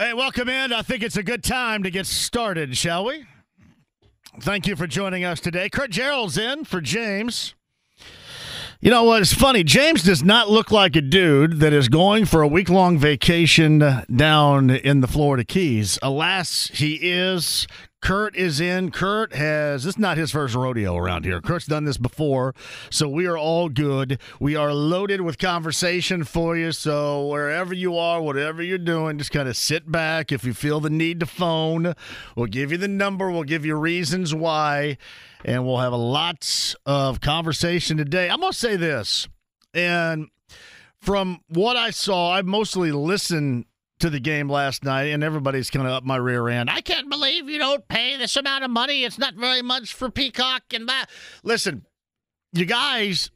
Hey, welcome in. I think it's a good time to get started, shall we? Thank you for joining us today. Kurt Gerald's in for James. You know what? It's funny. James does not look like a dude that is going for a week long vacation down in the Florida Keys. Alas, he is. Kurt is in. Kurt has this is not his first rodeo around here. Kurt's done this before, so we are all good. We are loaded with conversation for you. So wherever you are, whatever you're doing, just kind of sit back. If you feel the need to phone, we'll give you the number. We'll give you reasons why, and we'll have a lots of conversation today. I'm gonna say this, and from what I saw, I mostly listened to the game last night, and everybody's kind of up my rear end. I can't believe you don't pay this amount of money. It's not very much for Peacock and that. Listen, you guys,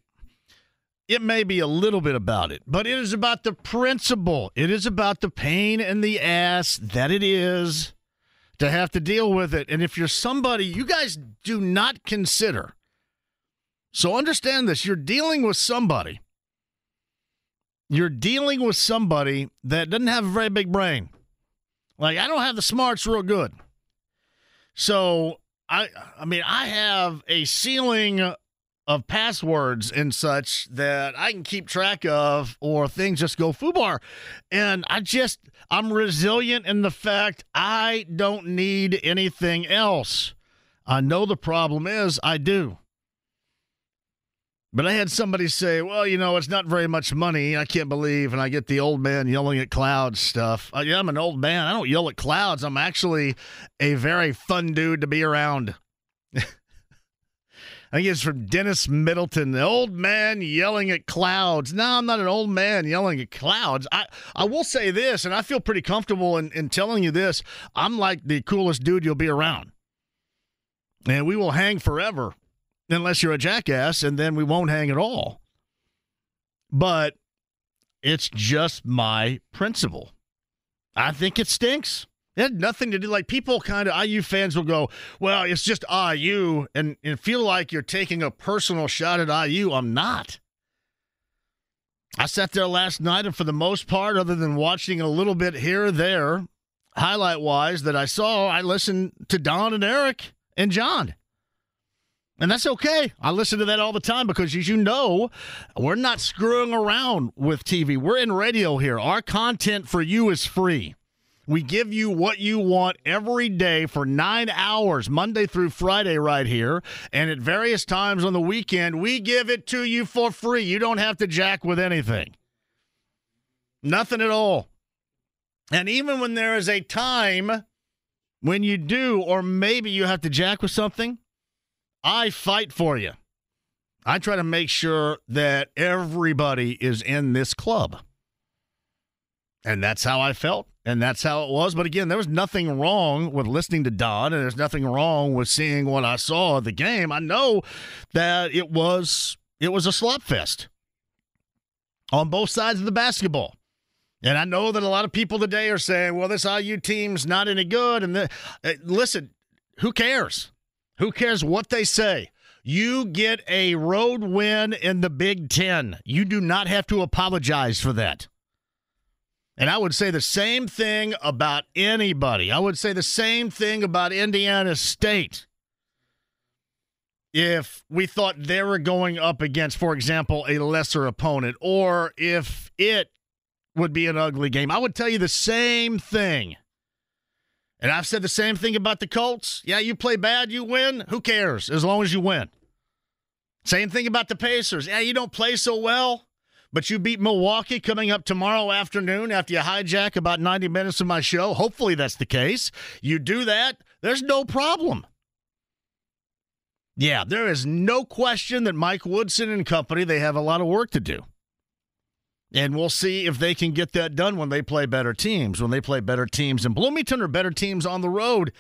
it may be a little bit about it, but it is about the principle. It is about the pain and the ass that it is to have to deal with it. And if you're somebody you guys do not consider, so understand this you're dealing with somebody you're dealing with somebody that doesn't have a very big brain. Like I don't have the smarts real good. So I I mean I have a ceiling of passwords and such that I can keep track of or things just go foobar. And I just I'm resilient in the fact I don't need anything else. I know the problem is I do. But I had somebody say, well, you know, it's not very much money. I can't believe. And I get the old man yelling at clouds stuff. Uh, yeah, I'm an old man. I don't yell at clouds. I'm actually a very fun dude to be around. I think it's from Dennis Middleton, the old man yelling at clouds. No, I'm not an old man yelling at clouds. I, I will say this, and I feel pretty comfortable in, in telling you this. I'm like the coolest dude you'll be around. And we will hang forever unless you're a jackass, and then we won't hang at all. But it's just my principle. I think it stinks. It had nothing to do. Like people, kind of IU fans will go, "Well, it's just IU," and, and feel like you're taking a personal shot at IU. I'm not. I sat there last night, and for the most part, other than watching a little bit here or there, highlight wise, that I saw, I listened to Don and Eric and John. And that's okay. I listen to that all the time because, as you know, we're not screwing around with TV. We're in radio here. Our content for you is free. We give you what you want every day for nine hours, Monday through Friday, right here. And at various times on the weekend, we give it to you for free. You don't have to jack with anything, nothing at all. And even when there is a time when you do, or maybe you have to jack with something, I fight for you. I try to make sure that everybody is in this club. And that's how I felt. And that's how it was. But again, there was nothing wrong with listening to Don, and there's nothing wrong with seeing what I saw of the game. I know that it was it was a slop fest on both sides of the basketball. And I know that a lot of people today are saying, well, this IU team's not any good. And the, uh, listen, who cares? Who cares what they say? You get a road win in the Big Ten. You do not have to apologize for that. And I would say the same thing about anybody. I would say the same thing about Indiana State. If we thought they were going up against, for example, a lesser opponent, or if it would be an ugly game, I would tell you the same thing. And I've said the same thing about the Colts. Yeah, you play bad, you win. Who cares as long as you win? Same thing about the Pacers. Yeah, you don't play so well, but you beat Milwaukee coming up tomorrow afternoon after you hijack about 90 minutes of my show. Hopefully that's the case. You do that, there's no problem. Yeah, there is no question that Mike Woodson and company, they have a lot of work to do. And we'll see if they can get that done when they play better teams, when they play better teams in Bloomington or better teams on the road.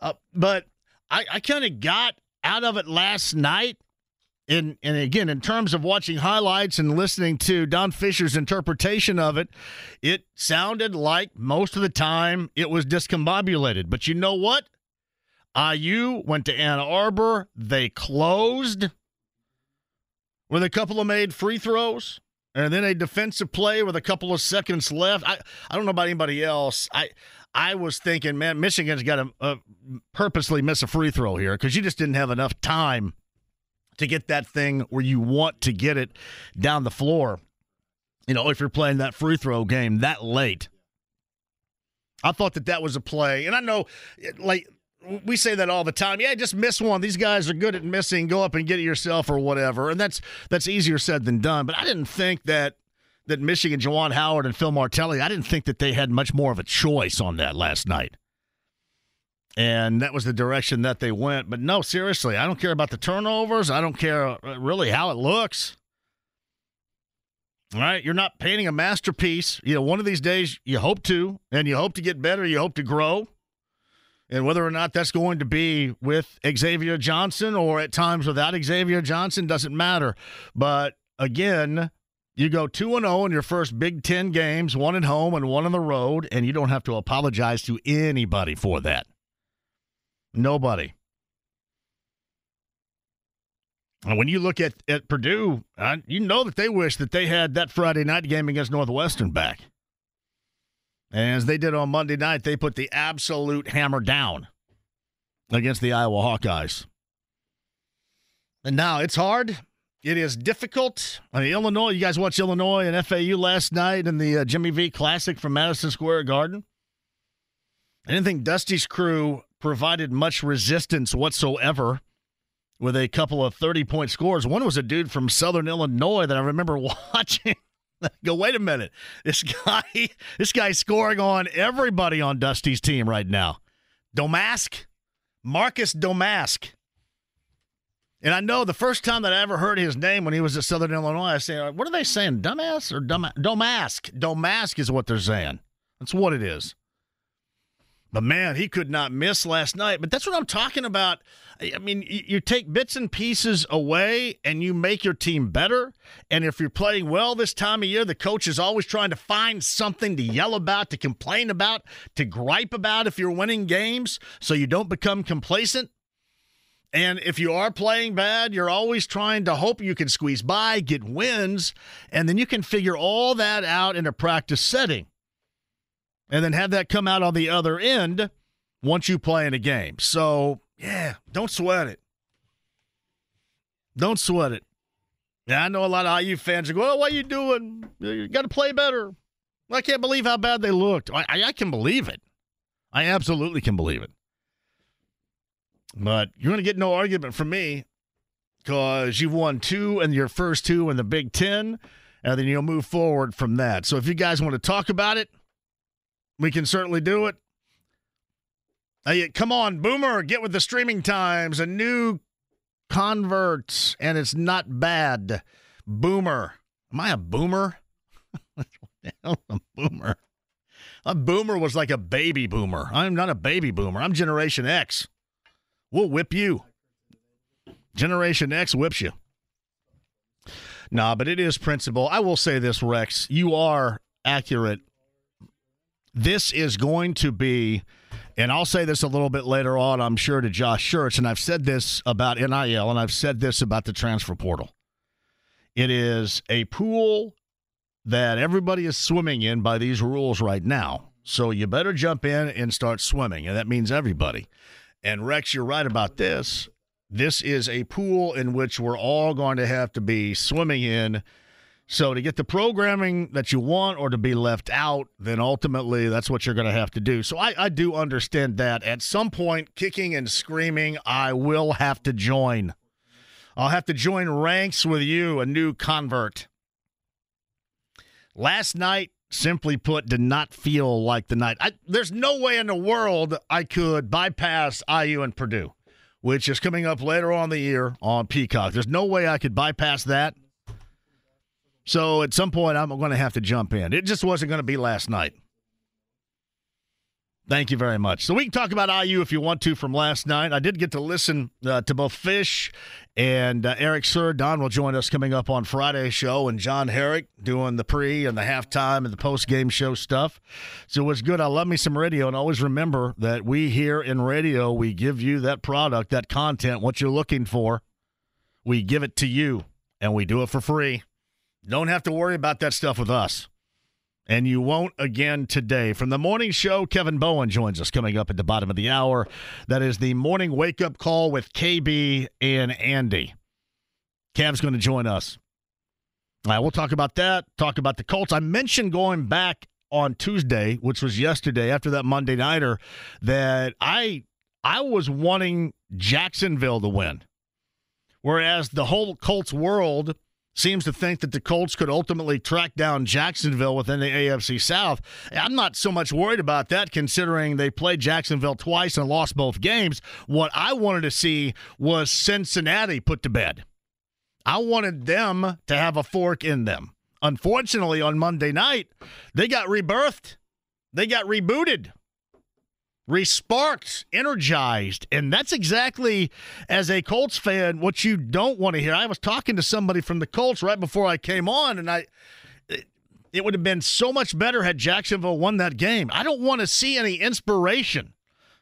Uh, but I, I kind of got out of it last night. And, and again, in terms of watching highlights and listening to Don Fischer's interpretation of it, it sounded like most of the time it was discombobulated. But you know what? IU went to Ann Arbor. They closed with a couple of made free throws and then a defensive play with a couple of seconds left. I, I don't know about anybody else. I I was thinking, man, Michigan's got to uh, purposely miss a free throw here because you just didn't have enough time to get that thing where you want to get it down the floor. You know, if you're playing that free throw game that late. I thought that that was a play, and I know, like we say that all the time. Yeah, just miss one. These guys are good at missing. Go up and get it yourself or whatever. And that's that's easier said than done. But I didn't think that that Michigan, Juwan Howard and Phil Martelli, I didn't think that they had much more of a choice on that last night. And that was the direction that they went. But no, seriously, I don't care about the turnovers. I don't care uh, really how it looks. All right, you're not painting a masterpiece. You know, one of these days you hope to, and you hope to get better, you hope to grow. And whether or not that's going to be with Xavier Johnson or at times without Xavier Johnson doesn't matter. But again, you go 2 and 0 in your first Big 10 games, one at home and one on the road, and you don't have to apologize to anybody for that. Nobody. And when you look at, at Purdue, you know that they wish that they had that Friday night game against Northwestern back. As they did on Monday night, they put the absolute hammer down against the Iowa Hawkeyes. And now it's hard. It is difficult. I mean, Illinois, you guys watched Illinois and FAU last night in the uh, Jimmy V Classic from Madison Square Garden. I didn't think Dusty's crew provided much resistance whatsoever with a couple of 30 point scores. One was a dude from Southern Illinois that I remember watching. Go, wait a minute. This guy, this guy's scoring on everybody on Dusty's team right now. Domask, Marcus Domask. And I know the first time that I ever heard his name when he was at Southern Illinois, I said, "What are they saying? Dumbass or dumb Domask? Domask is what they're saying. That's what it is." But man, he could not miss last night. But that's what I'm talking about. I mean, you take bits and pieces away and you make your team better. And if you're playing well this time of year, the coach is always trying to find something to yell about, to complain about, to gripe about if you're winning games so you don't become complacent. And if you are playing bad, you're always trying to hope you can squeeze by, get wins, and then you can figure all that out in a practice setting and then have that come out on the other end once you play in a game. So, yeah, don't sweat it. Don't sweat it. Yeah, I know a lot of IU fans are going, oh, what are you doing? You got to play better. I can't believe how bad they looked. I, I, I can believe it. I absolutely can believe it. But you're going to get no argument from me because you've won two and your first two in the Big Ten, and then you'll move forward from that. So if you guys want to talk about it, we can certainly do it. Come on, Boomer, get with the streaming times. A new convert, and it's not bad. Boomer. Am I a boomer? a boomer. A boomer was like a baby boomer. I'm not a baby boomer. I'm Generation X. We'll whip you. Generation X whips you. Nah, but it is principle. I will say this, Rex. You are accurate this is going to be, and I'll say this a little bit later on, I'm sure, to Josh Schertz, and I've said this about NIL, and I've said this about the transfer portal. It is a pool that everybody is swimming in by these rules right now. So you better jump in and start swimming, and that means everybody. And Rex, you're right about this. This is a pool in which we're all going to have to be swimming in so to get the programming that you want or to be left out, then ultimately that's what you're going to have to do. So I, I do understand that. At some point, kicking and screaming, I will have to join. I'll have to join ranks with you, a new convert. Last night, simply put, did not feel like the night. I, there's no way in the world I could bypass IU and Purdue, which is coming up later on the year on Peacock. There's no way I could bypass that So at some point, I'm going to have to jump in. It just wasn't going to be last night. Thank you very much. So we can talk about IU if you want to from last night. I did get to listen uh, to both Fish and uh, Eric Sir. Don will join us coming up on Friday's show, and John Herrick doing the pre and the halftime and the post game show stuff. So it was good. I love me some radio, and always remember that we here in radio we give you that product, that content, what you're looking for. We give it to you, and we do it for free. Don't have to worry about that stuff with us and you won't again today. From the morning show, Kevin Bowen joins us coming up at the bottom of the hour. That is the morning wake up call with KB and Andy. Cav's going to join us. All right, we'll talk about that, talk about the Colts. I mentioned going back on Tuesday, which was yesterday after that Monday Nighter, that I I was wanting Jacksonville to win. Whereas the whole Colts world seems to think that the Colts could ultimately track down Jacksonville within the AFC South. I'm not so much worried about that considering they played Jacksonville twice and lost both games. What I wanted to see was Cincinnati put to bed. I wanted them to have a fork in them. Unfortunately, on Monday night, they got rebirthed. They got rebooted resparked, energized. And that's exactly, as a Colts fan, what you don't want to hear. I was talking to somebody from the Colts right before I came on, and I. It would have been so much better had Jacksonville won that game. I don't want to see any inspiration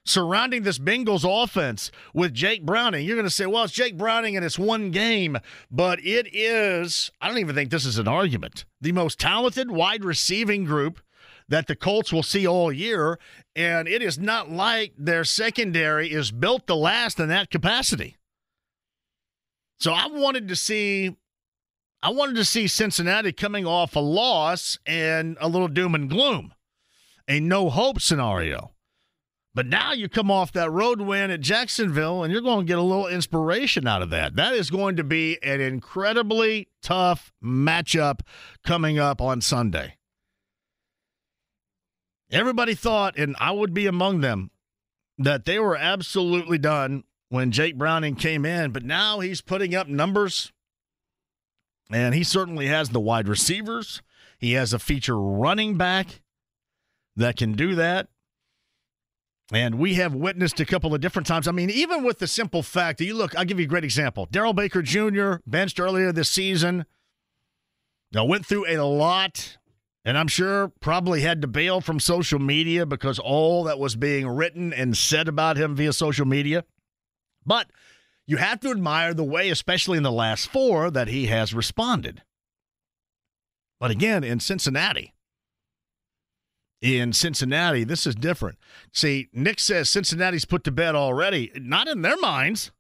surrounding this Bengals offense with Jake Browning. You're going to say, well, it's Jake Browning and it's one game, but it is, I don't even think this is an argument, the most talented wide receiving group that the Colts will see all year. And it is not like their secondary is built to last in that capacity. So I wanted to see I wanted to see Cincinnati coming off a loss and a little doom and gloom, a no hope scenario. But now you come off that road win at Jacksonville and you're going to get a little inspiration out of that. That is going to be an incredibly tough matchup coming up on Sunday. Everybody thought, and I would be among them, that they were absolutely done when Jake Browning came in, but now he's putting up numbers, and he certainly has the wide receivers. He has a feature running back that can do that. And we have witnessed a couple of different times. I mean, even with the simple fact that you look, I'll give you a great example. Darrell Baker Jr., benched earlier this season. Now, went through a lot and I'm sure probably had to bail from social media because all that was being written and said about him via social media. But you have to admire the way, especially in the last four, that he has responded. But again, in Cincinnati, in Cincinnati, this is different. See, Nick says Cincinnati's put to bed already. Not in their minds.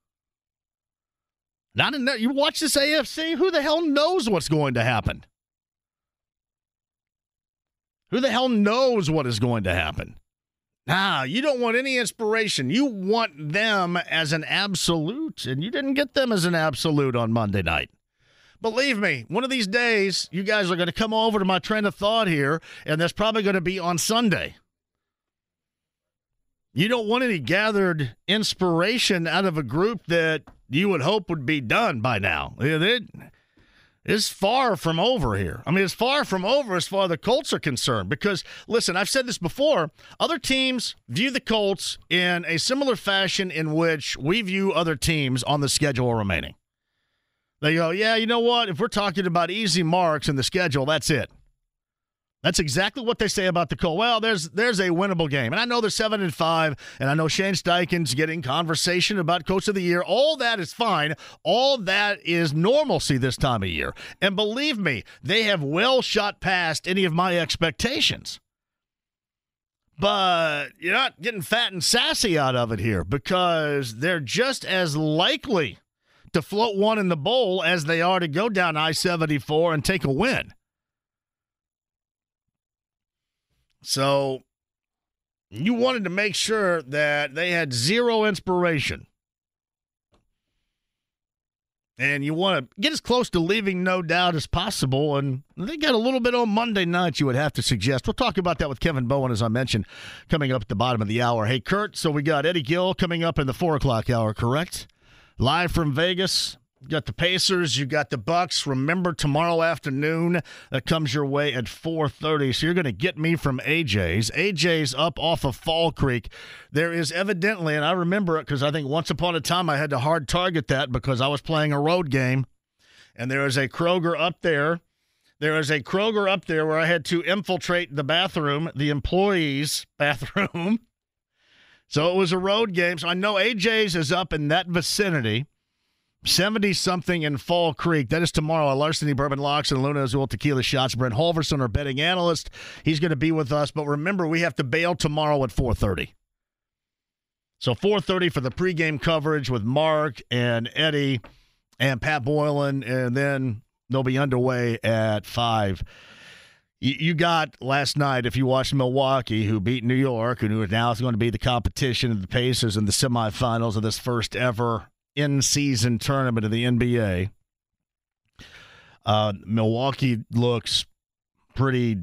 Not in there. You watch this AFC, who the hell knows what's going to happen? Who the hell knows what is going to happen? Nah, you don't want any inspiration. You want them as an absolute, and you didn't get them as an absolute on Monday night. Believe me, one of these days, you guys are going to come over to my train of thought here, and that's probably going to be on Sunday. You don't want any gathered inspiration out of a group that you would hope would be done by now. They, is far from over here. I mean, it's far from over as far as the Colts are concerned. Because, listen, I've said this before other teams view the Colts in a similar fashion in which we view other teams on the schedule remaining. They go, yeah, you know what? If we're talking about easy marks in the schedule, that's it. That's exactly what they say about the Colts. Well, there's there's a winnable game, and I know they're seven and five, and I know Shane Steichen's getting conversation about Coach of the Year. All that is fine. All that is normalcy this time of year, and believe me, they have well shot past any of my expectations. But you're not getting fat and sassy out of it here because they're just as likely to float one in the bowl as they are to go down I 74 and take a win. So you wanted to make sure that they had zero inspiration. And you want to get as close to leaving no doubt as possible. And they got a little bit on Monday night, you would have to suggest. We'll talk about that with Kevin Bowen, as I mentioned, coming up at the bottom of the hour. Hey, Kurt, so we got Eddie Gill coming up in the four o'clock hour, correct? Live from Vegas. You got the Pacers, you got the Bucks. Remember tomorrow afternoon that comes your way at 4:30. So you're going to get me from AJ's. AJ's up off of Fall Creek. There is evidently, and I remember it because I think once upon a time I had to hard target that because I was playing a road game, and there is a Kroger up there. There is a Kroger up there where I had to infiltrate the bathroom, the employees' bathroom. So it was a road game. So I know AJ's is up in that vicinity. 70 something in Fall Creek. That is tomorrow. Larceny Bourbon Locks and Luna Azul Tequila Shots. Brent Holverson, our betting analyst. He's going to be with us. But remember, we have to bail tomorrow at 4.30. So 4.30 for the pregame coverage with Mark and Eddie and Pat Boylan. And then they'll be underway at 5. You got last night, if you watched Milwaukee, who beat New York, who now is going to be the competition of the Pacers in the semifinals of this first ever in season tournament of the NBA. Uh, Milwaukee looks pretty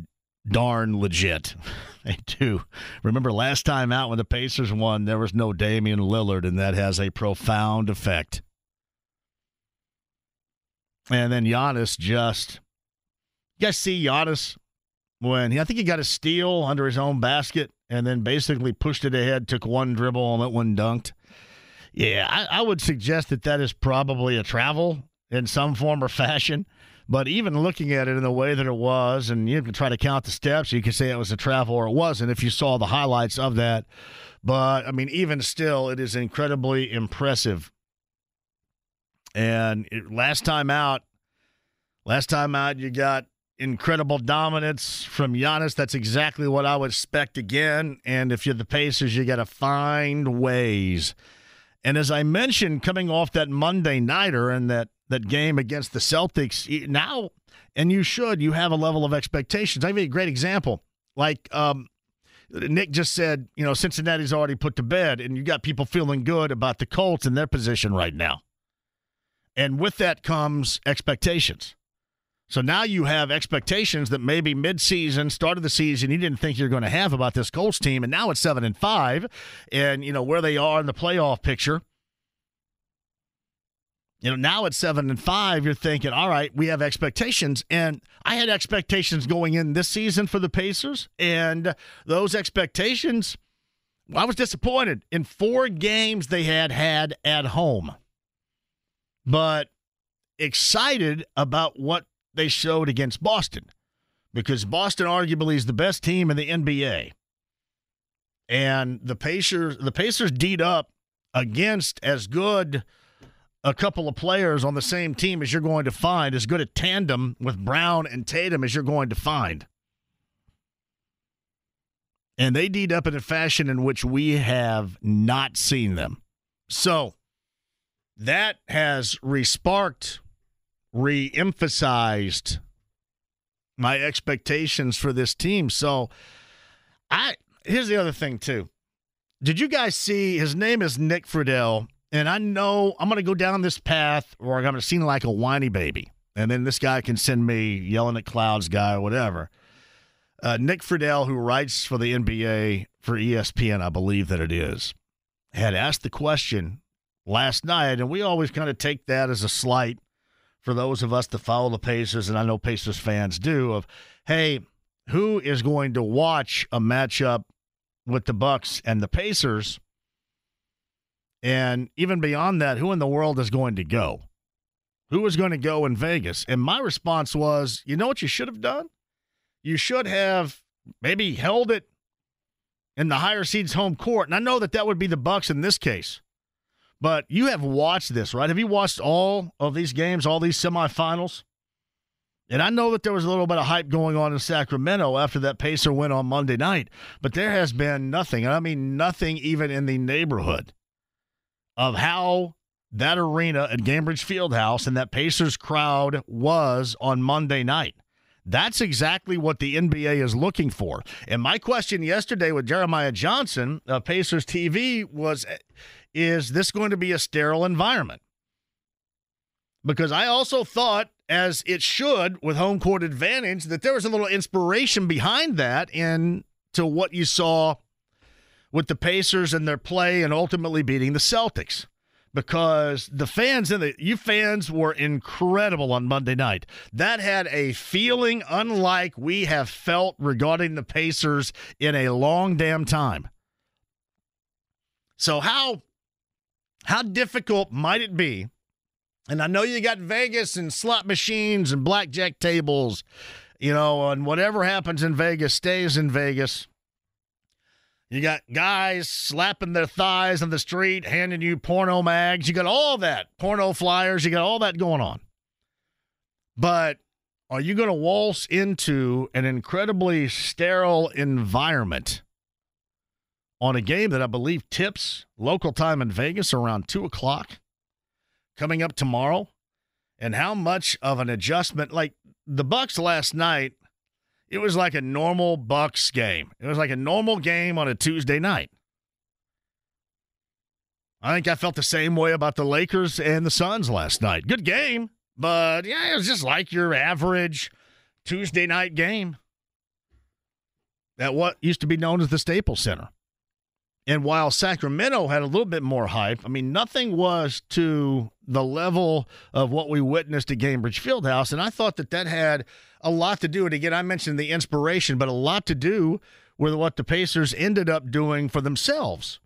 darn legit. they do. Remember last time out when the Pacers won, there was no Damian Lillard, and that has a profound effect. And then Giannis just. You guys see Giannis when he, I think he got a steal under his own basket and then basically pushed it ahead, took one dribble, and let one dunked. Yeah, I, I would suggest that that is probably a travel in some form or fashion. But even looking at it in the way that it was, and you can try to count the steps, you could say it was a travel or it wasn't if you saw the highlights of that. But I mean, even still, it is incredibly impressive. And it, last time out, last time out, you got incredible dominance from Giannis. That's exactly what I would expect again. And if you're the Pacers, you got to find ways and as I mentioned, coming off that Monday nighter and that that game against the Celtics, now, and you should, you have a level of expectations. I'll give you a great example. Like um, Nick just said, you know, Cincinnati's already put to bed, and you got people feeling good about the Colts and their position right now. And with that comes expectations. So now you have expectations that maybe midseason, start of the season, you didn't think you're going to have about this Colts team, and now it's seven and five, and you know where they are in the playoff picture. You know, now at seven and five, you're thinking, all right, we have expectations. And I had expectations going in this season for the Pacers, and those expectations, I was disappointed in four games they had had at home. But excited about what they showed against Boston because Boston arguably is the best team in the NBA. And the Pacers the Pacers deed up against as good a couple of players on the same team as you're going to find, as good a tandem with Brown and Tatum as you're going to find. And they deed up in a fashion in which we have not seen them. So that has resparked re-emphasized my expectations for this team. So I here's the other thing too. Did you guys see his name is Nick Friedell? And I know I'm gonna go down this path or I'm gonna seem like a whiny baby. And then this guy can send me yelling at clouds guy or whatever. Uh, Nick Friedell, who writes for the NBA for ESPN, I believe that it is, had asked the question last night, and we always kind of take that as a slight for those of us that follow the Pacers, and I know Pacers fans do, of hey, who is going to watch a matchup with the Bucks and the Pacers? And even beyond that, who in the world is going to go? Who is going to go in Vegas? And my response was, you know what you should have done? You should have maybe held it in the higher seeds home court. And I know that that would be the Bucks in this case. But you have watched this, right? Have you watched all of these games, all these semifinals? And I know that there was a little bit of hype going on in Sacramento after that Pacer win on Monday night, but there has been nothing, and I mean nothing even in the neighborhood of how that arena at Gainbridge Fieldhouse and that Pacers crowd was on Monday night. That's exactly what the NBA is looking for. And my question yesterday with Jeremiah Johnson of Pacers TV was is this going to be a sterile environment? Because I also thought, as it should with home court advantage, that there was a little inspiration behind that into what you saw with the Pacers and their play and ultimately beating the Celtics. because the fans in the you fans were incredible on Monday night. That had a feeling unlike we have felt regarding the Pacers in a long damn time. So how how difficult might it be? And I know you got Vegas and slot machines and blackjack tables, you know, and whatever happens in Vegas stays in Vegas. You got guys slapping their thighs on the street, handing you porno mags. You got all that, porno flyers. You got all that going on. But are you going to waltz into an incredibly sterile environment on a game that I believe tips local time in Vegas around 2 o'clock coming up tomorrow? And how much of an adjustment, like the Bucks last night, it was like a normal Bucks game. It was like a normal game on a Tuesday night. I think I felt the same way about the Lakers and the Suns last night. Good game, but yeah, it was just like your average Tuesday night game at what used to be known as the Staples Center. And while Sacramento had a little bit more hype, I mean, nothing was to the level of what we witnessed at Gainbridge Fieldhouse. And I thought that that had a lot to do, and again, I mentioned the inspiration, but a lot to do with what the Pacers ended up doing for themselves.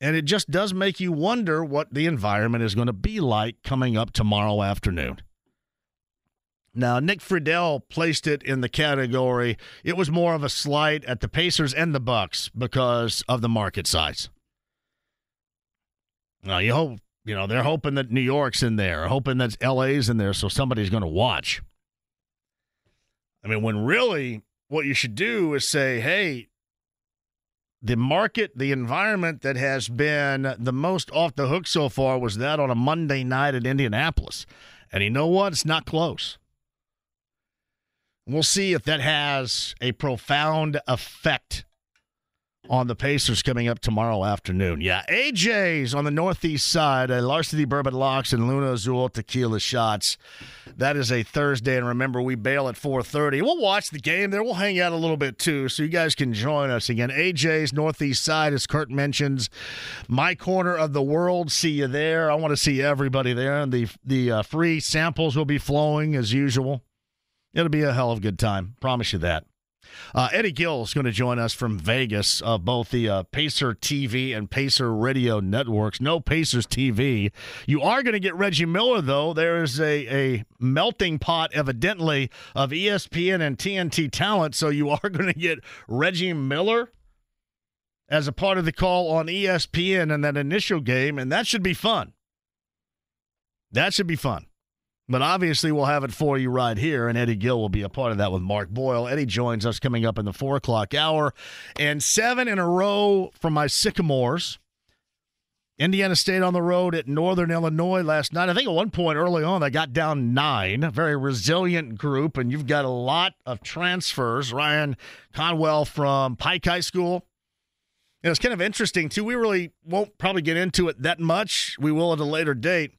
And it just does make you wonder what the environment is going to be like coming up tomorrow afternoon. Now, Nick Friedell placed it in the category. It was more of a slight at the Pacers and the Bucks because of the market size. Now, you hope, you know, they're hoping that New York's in there, hoping that LA's in there, so somebody's going to watch. I mean, when really what you should do is say, hey, the market, the environment that has been the most off the hook so far was that on a Monday night at Indianapolis. And you know what? It's not close. We'll see if that has a profound effect on the Pacers coming up tomorrow afternoon. Yeah, AJ's on the northeast side, uh, Larceny Bourbon Locks and Luna Azul Tequila Shots. That is a Thursday, and remember we bail at 4:30. We'll watch the game there. We'll hang out a little bit too, so you guys can join us again. AJ's northeast side, as Kurt mentions, my corner of the world. See you there. I want to see everybody there, and the the uh, free samples will be flowing as usual. It'll be a hell of a good time. Promise you that. Uh, Eddie Gill is going to join us from Vegas uh, both the uh, Pacer TV and Pacer Radio networks. No Pacers TV. You are going to get Reggie Miller, though. There is a, a melting pot, evidently, of ESPN and TNT talent. So you are going to get Reggie Miller as a part of the call on ESPN in that initial game, and that should be fun. That should be fun. But obviously, we'll have it for you right here, and Eddie Gill will be a part of that with Mark Boyle. Eddie joins us coming up in the four o'clock hour, and seven in a row from my Sycamores. Indiana State on the road at Northern Illinois last night. I think at one point early on they got down nine. A very resilient group, and you've got a lot of transfers. Ryan Conwell from Pike High School. It was kind of interesting too. We really won't probably get into it that much. We will at a later date.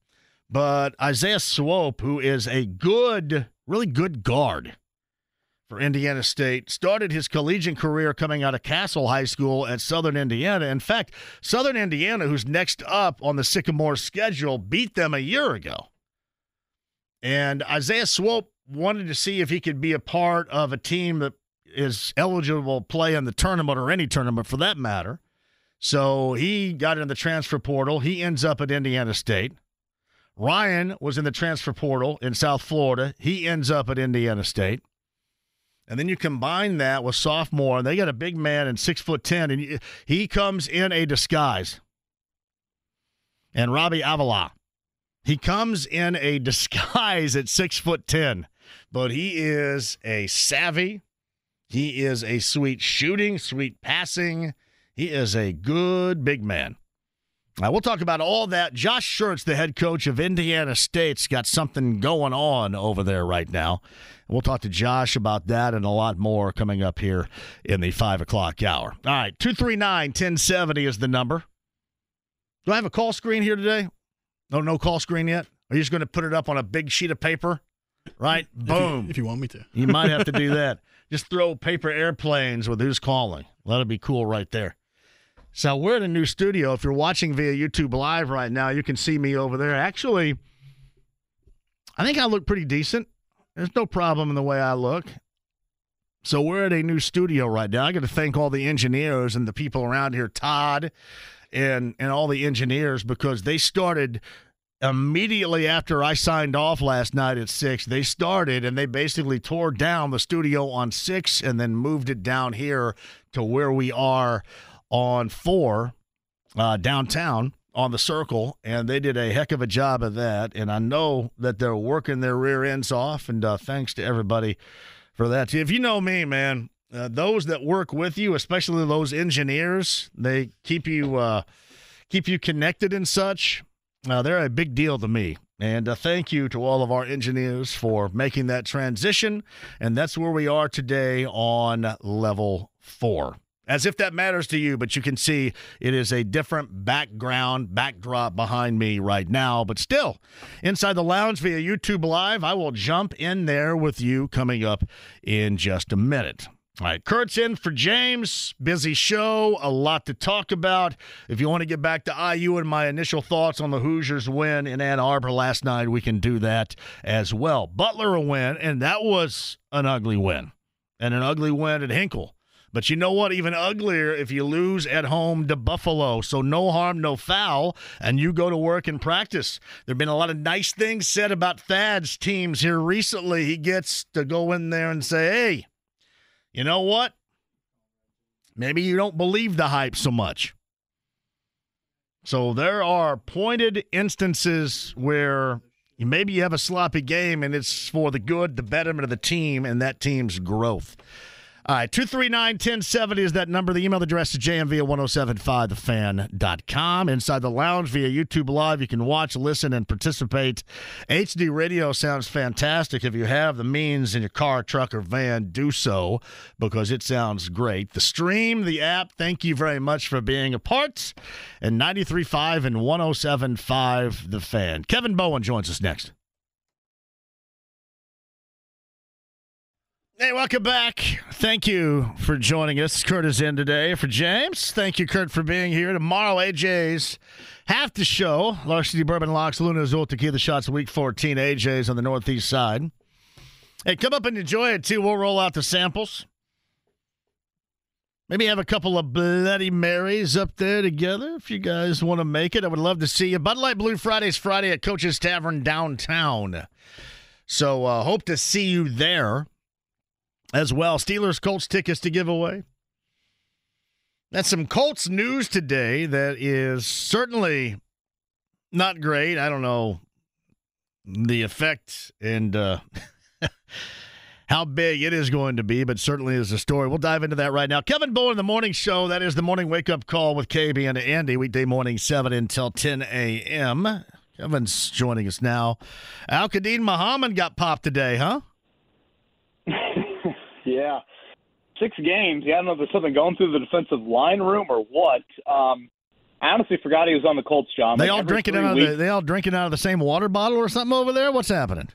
But Isaiah Swope, who is a good, really good guard for Indiana State, started his collegiate career coming out of Castle High School at Southern Indiana. In fact, Southern Indiana, who's next up on the Sycamore schedule, beat them a year ago. And Isaiah Swope wanted to see if he could be a part of a team that is eligible to play in the tournament or any tournament for that matter. So he got in the transfer portal. He ends up at Indiana State. Ryan was in the transfer portal in South Florida. He ends up at Indiana State. And then you combine that with sophomore, and they got a big man and six foot ten, and he comes in a disguise. And Robbie Avila, he comes in a disguise at six foot ten, but he is a savvy. He is a sweet shooting, sweet passing. He is a good big man. Now, we'll talk about all that. Josh Schertz, the head coach of Indiana State's got something going on over there right now. We'll talk to Josh about that and a lot more coming up here in the 5 o'clock hour. All right, 239 1070 is the number. Do I have a call screen here today? No, no call screen yet? Are you just going to put it up on a big sheet of paper? Right? Boom. If you, if you want me to. you might have to do that. Just throw paper airplanes with who's calling. That'll be cool right there. So we're in a new studio. If you're watching via YouTube Live right now, you can see me over there. Actually, I think I look pretty decent. There's no problem in the way I look. So we're at a new studio right now. I got to thank all the engineers and the people around here, Todd, and and all the engineers because they started immediately after I signed off last night at six. They started and they basically tore down the studio on six and then moved it down here to where we are on four uh, downtown on the circle, and they did a heck of a job of that. And I know that they're working their rear ends off. And uh, thanks to everybody for that. If you know me, man, uh, those that work with you, especially those engineers, they keep you uh, keep you connected and such. Uh, they're a big deal to me. And uh, thank you to all of our engineers for making that transition. And that's where we are today on level four as if that matters to you, but you can see it is a different background, backdrop behind me right now. But still, inside the lounge via YouTube Live, I will jump in there with you coming up in just a minute. All right, Kurt's in for James. Busy show, a lot to talk about. If you want to get back to IU and my initial thoughts on the Hoosiers' win in Ann Arbor last night, we can do that as well. Butler a win, and that was an ugly win, and an ugly win at Hinkle. But you know what? Even uglier if you lose at home to Buffalo. So no harm, no foul, and you go to work and practice. There have been a lot of nice things said about Thad's teams here recently. He gets to go in there and say, hey, you know what? Maybe you don't believe the hype so much. So there are pointed instances where maybe you have a sloppy game and it's for the good, the betterment of the team and that team's growth. All right, 239 1070 is that number. The email address is jmv 1075thefan.com. Inside the lounge via YouTube Live, you can watch, listen, and participate. HD radio sounds fantastic. If you have the means in your car, truck, or van, do so because it sounds great. The stream, the app, thank you very much for being a part. And 93.5 and 107.5 The Fan. Kevin Bowen joins us next. Hey, welcome back. Thank you for joining us. Kurt is in today for James. Thank you, Kurt, for being here. Tomorrow, AJ's half the show. Larceny Bourbon Locks, Luna Azul Tequila Shots, Week 14, AJ's on the Northeast side. Hey, come up and enjoy it, too. We'll roll out the samples. Maybe have a couple of Bloody Marys up there together if you guys want to make it. I would love to see you. Bud Light Blue Fridays Friday at Coach's Tavern downtown. So uh, hope to see you there as well. Steelers Colts tickets to give away. That's some Colts news today that is certainly not great. I don't know the effect and uh, how big it is going to be, but certainly is a story. We'll dive into that right now. Kevin Bowen, the morning show. That is the morning wake up call with KB and Andy, weekday morning, 7 until 10 a.m. Kevin's joining us now. Al-Quadin Muhammad got popped today, huh? Yeah. Six games. Yeah, I don't know if there's something going through the defensive line room or what. Um, I honestly forgot he was on the Colts, John. They all drinking out of the, they all drinking out of the same water bottle or something over there. What's happening?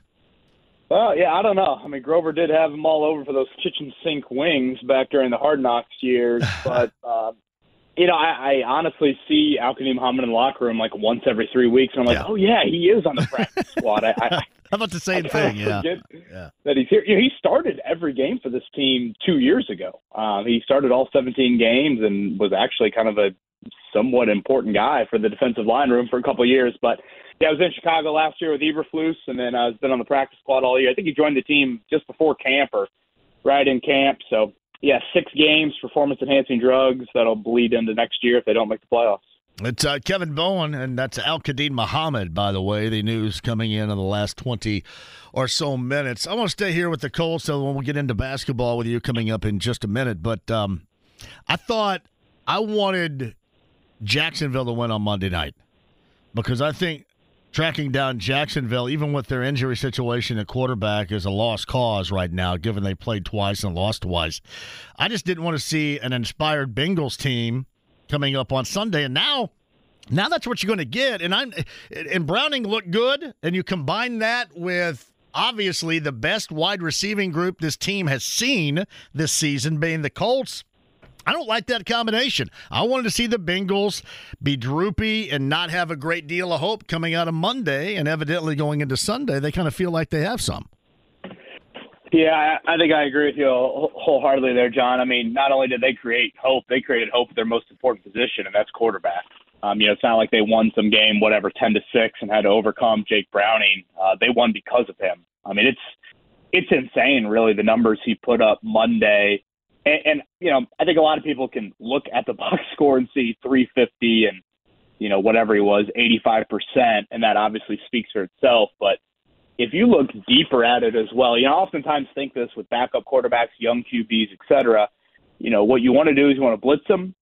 Well, yeah, I don't know. I mean, Grover did have them all over for those kitchen sink wings back during the Hard Knocks years, but uh, you know, I, I honestly see Al-Quadin Muhammad in the locker room like once every three weeks, and I'm like, yeah. oh yeah, he is on the practice squad. I, I, How about the same thing? Yeah. yeah. That he's here. You know, he started every game for this team two years ago. Uh, he started all 17 games and was actually kind of a somewhat important guy for the defensive line room for a couple of years. But yeah, I was in Chicago last year with Eberflus, and then I've been on the practice squad all year. I think he joined the team just before camp or right in camp. So yeah, six games, performance enhancing drugs that'll bleed into next year if they don't make the playoffs. It's uh, Kevin Bowen, and that's Al-Quadin Muhammad, by the way. The news coming in in the last 20 or so minutes. I want to stay here with the Colts, so when we get into basketball with you coming up in just a minute. But um, I thought I wanted Jacksonville to win on Monday night because I think tracking down Jacksonville, even with their injury situation at quarterback, is a lost cause right now, given they played twice and lost twice. I just didn't want to see an inspired Bengals team coming up on Sunday, and now. Now that's what you're going to get, and I'm and Browning looked good, and you combine that with obviously the best wide receiving group this team has seen this season, being the Colts. I don't like that combination. I wanted to see the Bengals be droopy and not have a great deal of hope coming out of Monday, and evidently going into Sunday, they kind of feel like they have some. Yeah, I think I agree with you wholeheartedly there, John. I mean, not only did they create hope, they created hope at their most important position, and that's quarterback. Um, you know, it's not like they won some game, whatever, ten to six, and had to overcome Jake Browning. Uh, they won because of him. I mean, it's it's insane, really, the numbers he put up Monday. And, and you know, I think a lot of people can look at the box score and see 350 and you know whatever he was, 85 percent, and that obviously speaks for itself. But if you look deeper at it as well, you know, oftentimes think this with backup quarterbacks, young QBs, et cetera. You know, what you want to do is you want to blitz them,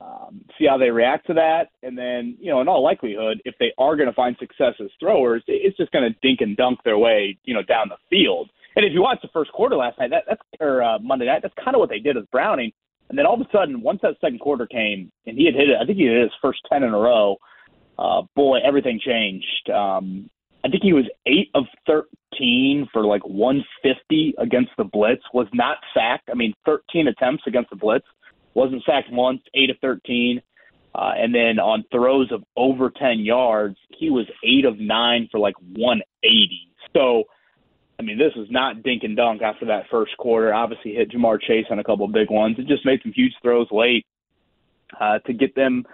um, see how they react to that, and then, you know, in all likelihood, if they are going to find success as throwers, it's just going to dink and dunk their way, you know, down the field. And if you watch the first quarter last night, that, that's or uh, Monday night, that's kind of what they did with Browning. And then all of a sudden, once that second quarter came, and he had hit it, I think he hit his first ten in a row. Uh, boy, everything changed. Um, I think he was eight of thirteen for like 150 against the blitz. Was not sacked. I mean, 13 attempts against the blitz. Wasn't sacked once. Eight of 13. Uh, and then on throws of over 10 yards, he was eight of nine for like 180. So, I mean, this was not dink and dunk after that first quarter. Obviously, hit Ja'Marr Chase on a couple of big ones. It just made some huge throws late uh, to get them,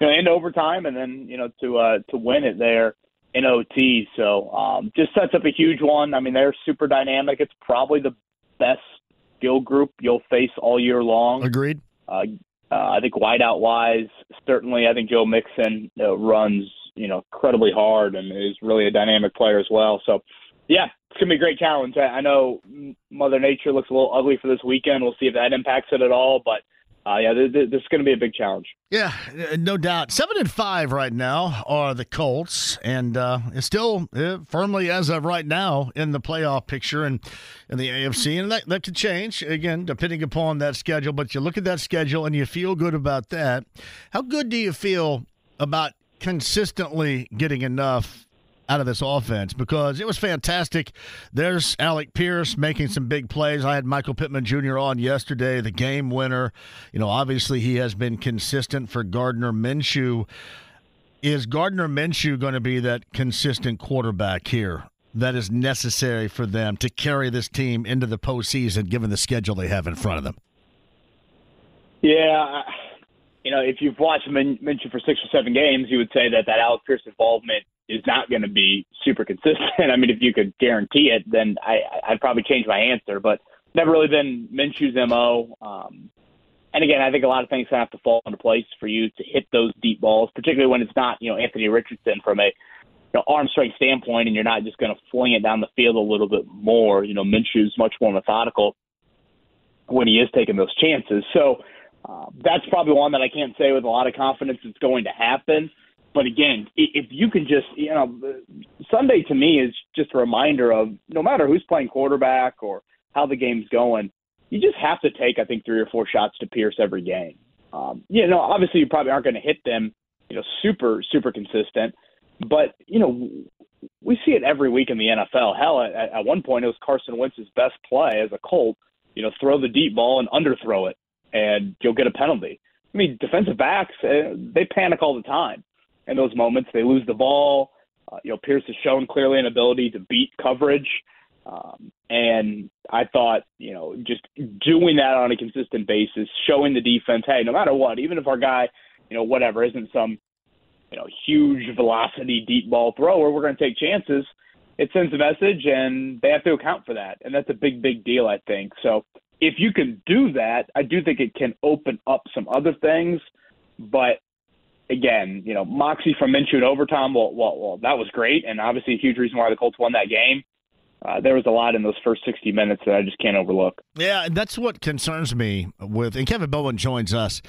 you know, into overtime, and then you know to uh, to win it there in OT. So um, just sets up a huge one. I mean, they're super dynamic. It's probably the best skill group you'll face all year long. Agreed. Uh, uh, I think wideout wise, certainly, I think Joe Mixon uh, runs you know incredibly hard and is really a dynamic player as well. So, yeah, it's gonna be a great challenge. I, I know Mother Nature looks a little ugly for this weekend. We'll see if that impacts it at all, but uh, yeah, this, this is going to be a big challenge. Yeah, no doubt. Seven and five right now are the Colts, and uh, it's still uh, firmly as of right now in the playoff picture and in the AFC, and that that could change again depending upon that schedule. But you look at that schedule and you feel good about that. How good do you feel about consistently getting enough out of this offense because it was fantastic. There's Alec Pierce making some big plays. I had Michael Pittman Jr. on yesterday, the game winner. You know, obviously he has been consistent for Gardner Minshew. Is Gardner Minshew going to be that consistent quarterback here that is necessary for them to carry this team into the postseason given the schedule they have in front of them? Yeah. You know, if you've watched Minshew for six or seven games, you would say that that Alec Pierce involvement is not going to be super consistent. I mean, if you could guarantee it, then I, I'd probably change my answer. But never really been Minshew's mo. Um, and again, I think a lot of things have to fall into place for you to hit those deep balls, particularly when it's not, you know, Anthony Richardson from a you know, arm strength standpoint, and you're not just going to fling it down the field a little bit more. You know, Minshew's much more methodical when he is taking those chances. So uh, that's probably one that I can't say with a lot of confidence it's going to happen. But again, if you can just, you know, Sunday to me is just a reminder of no matter who's playing quarterback or how the game's going, you just have to take, I think, three or four shots to Pierce every game. Um, you know, obviously you probably aren't going to hit them, you know, super, super consistent. But, you know, we see it every week in the NFL. Hell, at, at one point it was Carson Wentz's best play as a Colt, you know, throw the deep ball and underthrow it, and you'll get a penalty. I mean, defensive backs, uh, they panic all the time in those moments. They lose the ball. Uh, you know, Pierce has shown clearly an ability to beat coverage. Um, and I thought, you know, just doing that on a consistent basis, showing the defense, hey, no matter what, even if our guy, you know, whatever, isn't some, you know, huge velocity deep ball thrower, we're going to take chances. It sends a message, and they have to account for that, and that's a big, big deal, I think. So if you can do that, I do think it can open up some other things. But again, you know, Moxie from Minshew in overtime, well, well, well, that was great, and obviously a huge reason why the Colts won that game. Uh, there was a lot in those first 60 minutes that I just can't overlook. Yeah, and that's what concerns me with. And Kevin Bowen joins us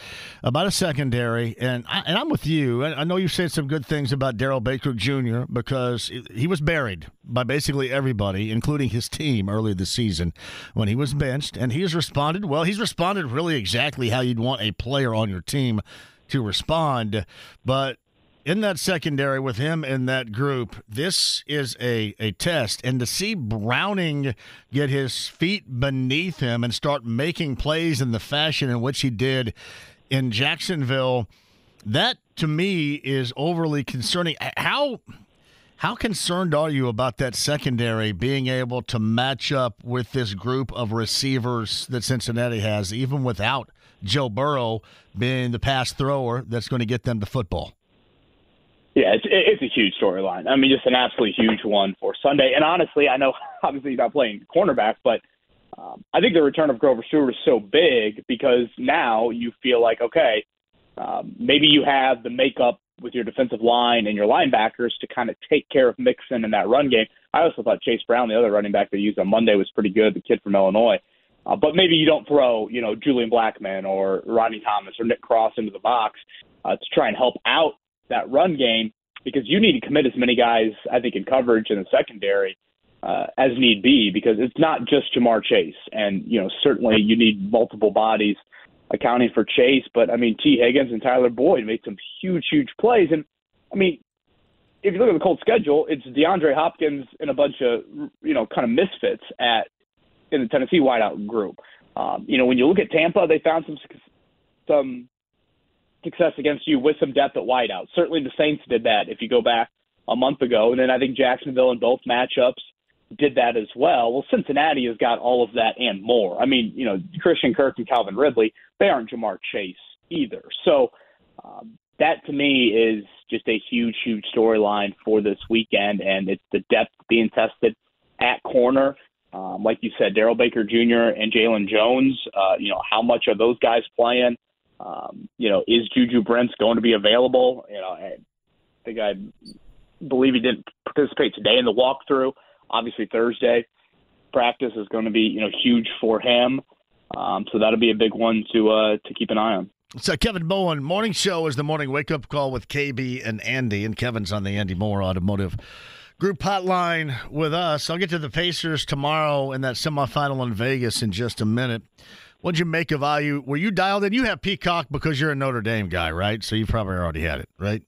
about a secondary, and I, and I'm with you. I know you said some good things about Darrell Baker Jr. because he was buried by basically everybody, including his team, early this season when he was benched, and he has responded well. He's responded really exactly how you'd want a player on your team to respond. But in that secondary with him in that group, this is a, a test. And to see Browning get his feet beneath him and start making plays in the fashion in which he did in Jacksonville, that to me is overly concerning. How how concerned are you about that secondary being able to match up with this group of receivers that Cincinnati has, even without Joe Burrow being the pass thrower that's going to get them the football? Yeah, it's it's a huge storyline. I mean, just an absolutely huge one for Sunday. And honestly, I know obviously you're not playing cornerback, but um, I think the return of Grover Stewart is so big because now you feel like okay, um, maybe you have the makeup with your defensive line and your linebackers to kind of take care of Mixon in that run game. I also thought Chase Brown, the other running back they used on Monday, was pretty good. The kid from Illinois. Uh, but maybe you don't throw, you know, Julian Blackmon or Rodney Thomas or Nick Cross into the box uh, to try and help out that run game because you need to commit as many guys, I think, in coverage in the secondary uh, as need be because it's not just Ja'Marr Chase. And, you know, certainly you need multiple bodies accounting for Chase. But, I mean, Tee Higgins and Tyler Boyd made some huge, huge plays. And, I mean, if you look at the Colts schedule, it's DeAndre Hopkins and a bunch of, you know, kind of misfits at in the Tennessee wideout group. Um, you know, when you look at Tampa, they found some some success against you with some depth at wideout. Certainly the Saints did that if you go back a month ago. And then I think Jacksonville in both matchups did that as well. Well, Cincinnati has got all of that and more. I mean, you know, Christian Kirk and Calvin Ridley, they aren't Ja'Marr Chase either. So um, that to me is just a huge, huge storyline for this weekend. And it's the depth being tested at corner. Um, like you said, Darrell Baker Jr. and Jaylon Jones, uh, you know, how much are those guys playing? Um, you know, is Juju Brents going to be available? You know, I think I believe he didn't participate today in the walkthrough. Obviously, Thursday practice is going to be you know huge for him. Um, so that'll be a big one to uh, to keep an eye on. So Kevin Bowen, morning show is the morning wake up call with KB and Andy, and Kevin's on the Andy Moore Automotive Group hotline with us. I'll get to the Pacers tomorrow in that semifinal in Vegas in just a minute. What'd you make of IU? Were you dialed in? You have Peacock because you're a Notre Dame guy, right? So you probably already had it, right?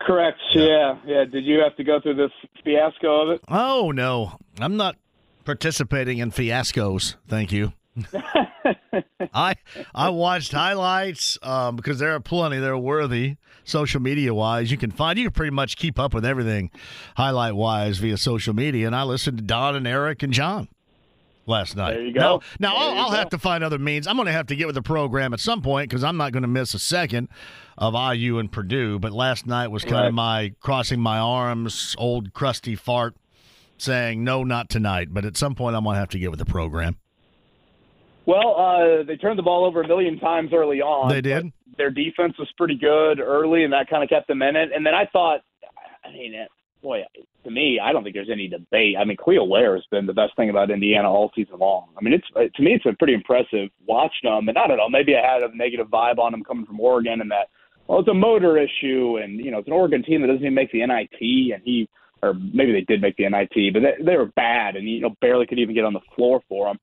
Correct. Yeah. yeah. yeah. Did you have to go through this fiasco of it? Oh no, I'm not participating in fiascos. Thank you. I I watched highlights um, because there are plenty. They're worthy social media wise. You can find you can pretty much keep up with everything highlight wise via social media. And I listened to Don and Eric and John last night. There you go. Now, now I'll, I'll have to find other means. I'm going to have to get with the program at some point because I'm not going to miss a second of IU and Purdue. But last night was kind right. of my crossing my arms, old crusty fart, saying no, not tonight. But at some point, I'm going to have to get with the program. Well, uh, they turned the ball over a million times early on. They did. Their defense was pretty good early, and that kind of kept them in it. And then I thought, I mean, boy, to me, I don't think there's any debate. I mean, Kel'el Ware has been the best thing about Indiana all season long. I mean, it's to me, it's been pretty impressive watching them. And I don't know, maybe I had a negative vibe on them coming from Oregon, and that well, it's a motor issue, and you know, it's an Oregon team that doesn't even make the NIT, and he or maybe they did make the NIT, but they, they were bad, and you know, barely could even get on the floor for him.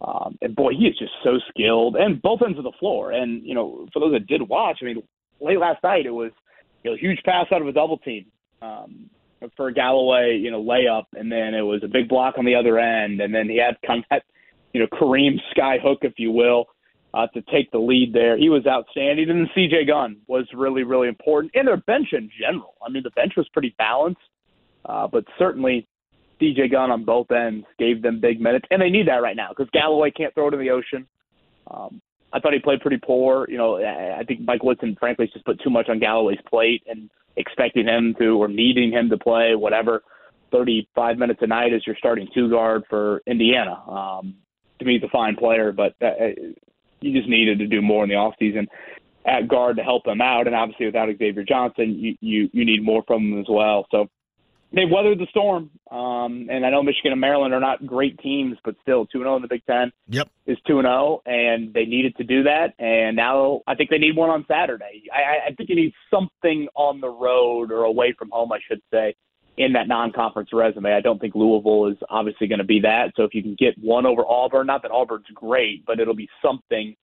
Um, and boy, he is just so skilled, and both ends of the floor. And you know, for those that did watch, I mean, late last night it was you know, a huge pass out of a double team. Um, for Galloway, you know, layup, and then it was a big block on the other end, and then he had kind of that, you know, Kareem sky hook, if you will, uh, to take the lead there. He was outstanding, and C.J. Gunn was really, really important, and their bench in general. I mean, the bench was pretty balanced, uh, but certainly C.J. Gunn on both ends gave them big minutes, and they need that right now because Galloway can't throw it in the ocean. Um, I thought he played pretty poor. You know, I think Mike Woodson, frankly, just put too much on Galloway's plate and expecting him to or needing him to play whatever 35 minutes a night as your starting two guard for Indiana. Um, to me, he's a fine player, but uh, uh, you just needed to do more in the offseason at guard to help him out. And obviously, without Xavier Johnson, you you, you need more from him as well. So they've weathered the storm. Um, and I know Michigan and Maryland are not great teams, but still 2 0 in the Big Ten yep. is 2 0, and they needed to do that. And now I think they need one on Saturday. I, I think you need something on the road or away from home, I should say, in that non conference resume. I don't think Louisville is obviously going to be that. So if you can get one over Auburn, not that Auburn's great, but it'll be something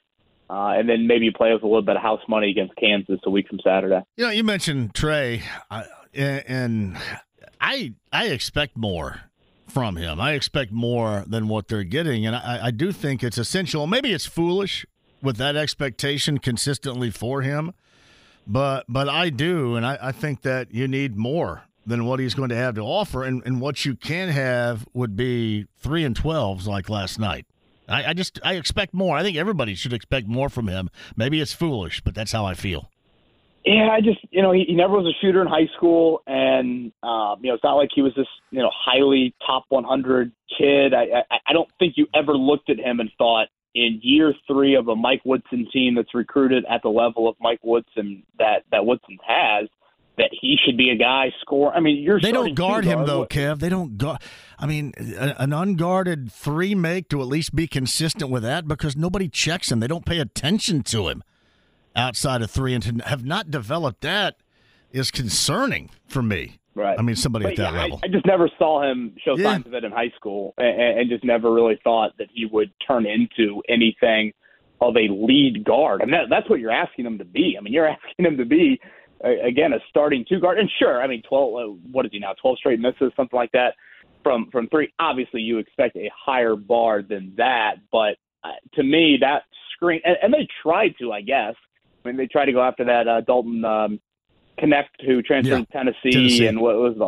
uh, and then maybe play with a little bit of house money against Kansas a week from Saturday. You know, you mentioned Trey, uh, and I I expect more from him. I expect more than what they're getting, and I, I do think it's essential. Maybe it's foolish with that expectation consistently for him, but but I do, and I, I think that you need more than what he's going to have to offer, and, and what you can have would be three and twelves like last night. I, I just I expect more. I think everybody should expect more from him. Maybe it's foolish, but that's how I feel. Yeah, I just you know he, he never was a shooter in high school, and um, you know it's not like he was this you know highly top 100 kid. I, I I don't think you ever looked at him and thought in year three of a Mike Woodson team that's recruited at the level of Mike Woodson that that Woodson has that he should be a guy score. I mean, you're they don't guard him though, Kev. They don't guard. I mean, an unguarded three make to at least be consistent with that because nobody checks him. They don't pay attention to him outside of three, and to have not developed that is concerning for me. Right. I mean, somebody but at that yeah, level. I, I, just never saw him show yeah. signs of it in high school, and, and, just never really thought that he would turn into anything of a lead guard. I mean, that, that's what you're asking him to be. I mean, you're asking him to be again a starting two guard. And sure, I mean, twelve. Uh, what is he now? Twelve straight misses, something like that from from three. Obviously, you expect a higher bar than that, but uh, to me, that screen and, and they tried to, I guess. I mean, they tried to go after that uh, Dalton um, Knecht who transferred yeah. to Tennessee, Tennessee, and what was the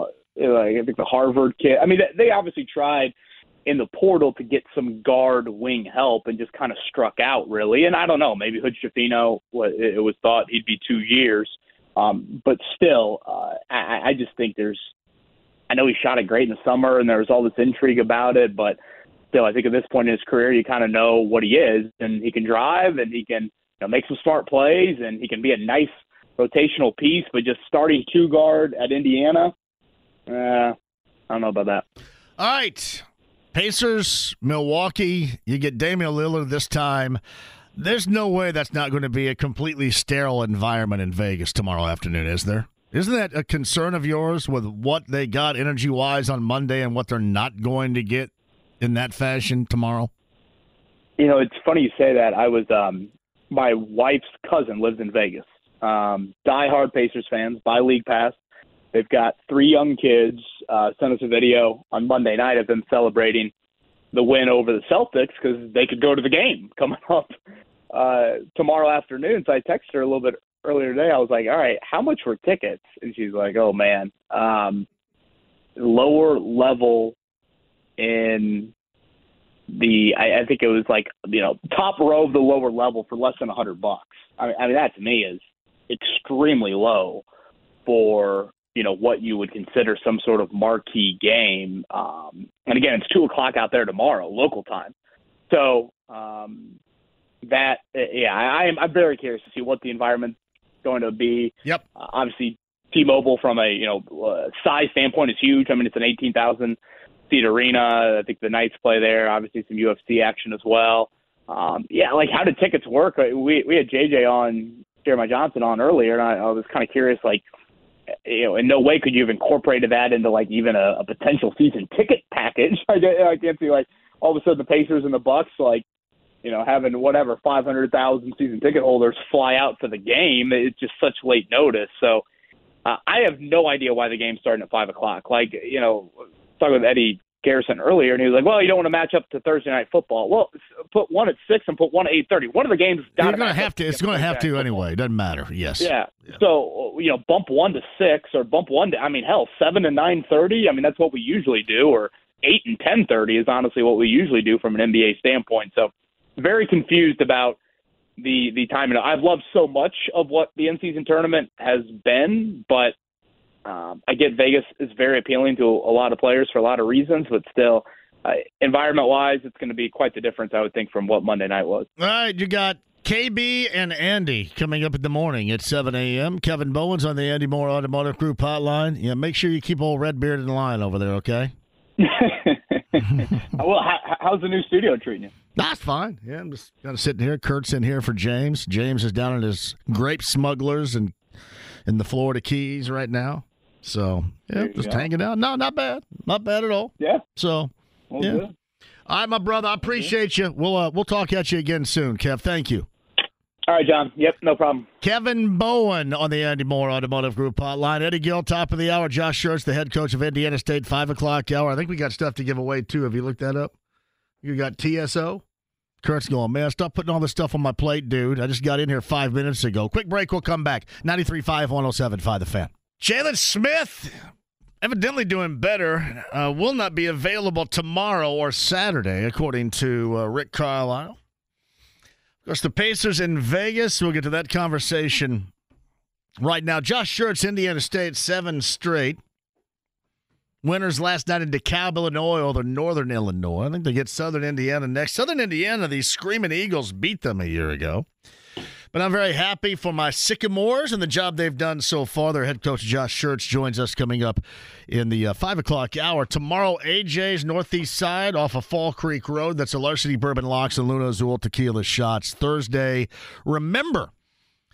like, I think the Harvard kid. I mean, they obviously tried in the portal to get some guard wing help and just kind of struck out really. And I don't know, maybe Hood Schifino, it was thought he'd be two years. Um, but still, uh, I, I just think there's. I know he shot it great in the summer, and there was all this intrigue about it, but still, I think at this point in his career, you kind of know what he is, and he can drive, and he can know, make some smart plays, and he can be a nice rotational piece. But just starting two guard at Indiana, uh, I don't know about that. All right, Pacers, Milwaukee. You get Damian Lillard this time. There's no way that's not going to be a completely sterile environment in Vegas tomorrow afternoon, is there? Isn't that a concern of yours with what they got energy wise on Monday and what they're not going to get in that fashion tomorrow? You know, it's funny you say that. I was um my wife's cousin lives in Vegas. Um, diehard Pacers fans, buy league pass. They've got three young kids. Uh, sent us a video on Monday night of them celebrating the win over the Celtics because they could go to the game coming up uh, tomorrow afternoon. So I texted her a little bit earlier today. I was like, all right, how much were tickets? And she's like, oh, man, um, lower level in the, I, I think it was like, you know, top row of the lower level for less than a hundred bucks. I mean, I mean, that to me is extremely low for you know what you would consider some sort of marquee game. Um, and again, it's two o'clock out there tomorrow, local time. So um, that yeah, I, I'm I'm very curious to see what the environment's going to be. Yep. Uh, obviously, T-Mobile from a you know uh, size standpoint is huge. I mean, it's an 18,000 seat arena. I think the Knights play there. Obviously, some UFC action as well. Um, yeah, like how did tickets work? Uh, we we had JJ on Jeremiah Johnson on earlier, and I, I was kind of curious, like you know, in no way could you have incorporated that into like even a, a potential season ticket package. I, I can't see like all of a sudden the Pacers and the Bucks like you know having whatever 500,000 season ticket holders fly out for the game. It's just such late notice. So uh, I have no idea why the game's starting at five o'clock. Like you know, talking with Eddie Garrison earlier, and he was like, "Well, you don't want to match up to Thursday night football. Well, put one at six and put one at eight thirty. One of the games you're going to have to. It's going to have to anyway. It doesn't matter. Yes. Yeah. yeah. So you know, bump one to six or bump one to. I mean, hell, seven to nine thirty. I mean, that's what we usually do. Or eight and ten thirty is honestly what we usually do from an NBA standpoint. So very confused about the the timing. I've loved so much of what the in season tournament has been, but um, I get Vegas is very appealing to a lot of players for a lot of reasons, but still, uh, environment wise, it's going to be quite the difference, I would think, from what Monday night was. All right, you got KB and Andy coming up in the morning at 7 a.m. Kevin Bowen's on the Andy Moore Automotive Group hotline. Yeah, make sure you keep old Redbeard in line over there, okay? well, how, how's the new studio treating you? That's fine. Yeah, I'm just kind of sitting here. Kurt's in here for James. James is down at his grape smugglers and in the Florida Keys right now. So yeah, just go. hanging out. No, not bad. Not bad at all. Yeah. So well, yeah. Good. All right, my brother. I appreciate you. We'll uh, we'll talk at you again soon, Kev. Thank you. All right, John. Yep, no problem. Kevin Bowen on the Andy Moore Automotive Group hotline. Eddie Gill, top of the hour. Josh Schertz, the head coach of Indiana State, 5 o'clock hour. I think we got stuff to give away, too. Have you looked that up? You got TSO? Kurt's going, man, stop putting all this stuff on my plate, dude. I just got in here five minutes ago. Quick break, we'll come back. 93.5, 107.5 The Fan. Jalen Smith, evidently doing better, uh, will not be available tomorrow or Saturday, according to uh, Rick Carlisle. Of course, the Pacers in Vegas. We'll get to that conversation right now. Josh Schertz, Indiana State, seven straight. Winners last night in DeKalb, Illinois, or Northern Illinois. I think they get Southern Indiana next. Southern Indiana, these Screaming Eagles beat them a year ago. But I'm very happy for my Sycamores and the job they've done so far. Their head coach, Josh Schertz, joins us coming up in the uh, 5 o'clock hour. Tomorrow, AJ's Northeast Side off of Fall Creek Road. That's a Larceny Bourbon Locks and Luna Azul Tequila Shots. Thursday, remember,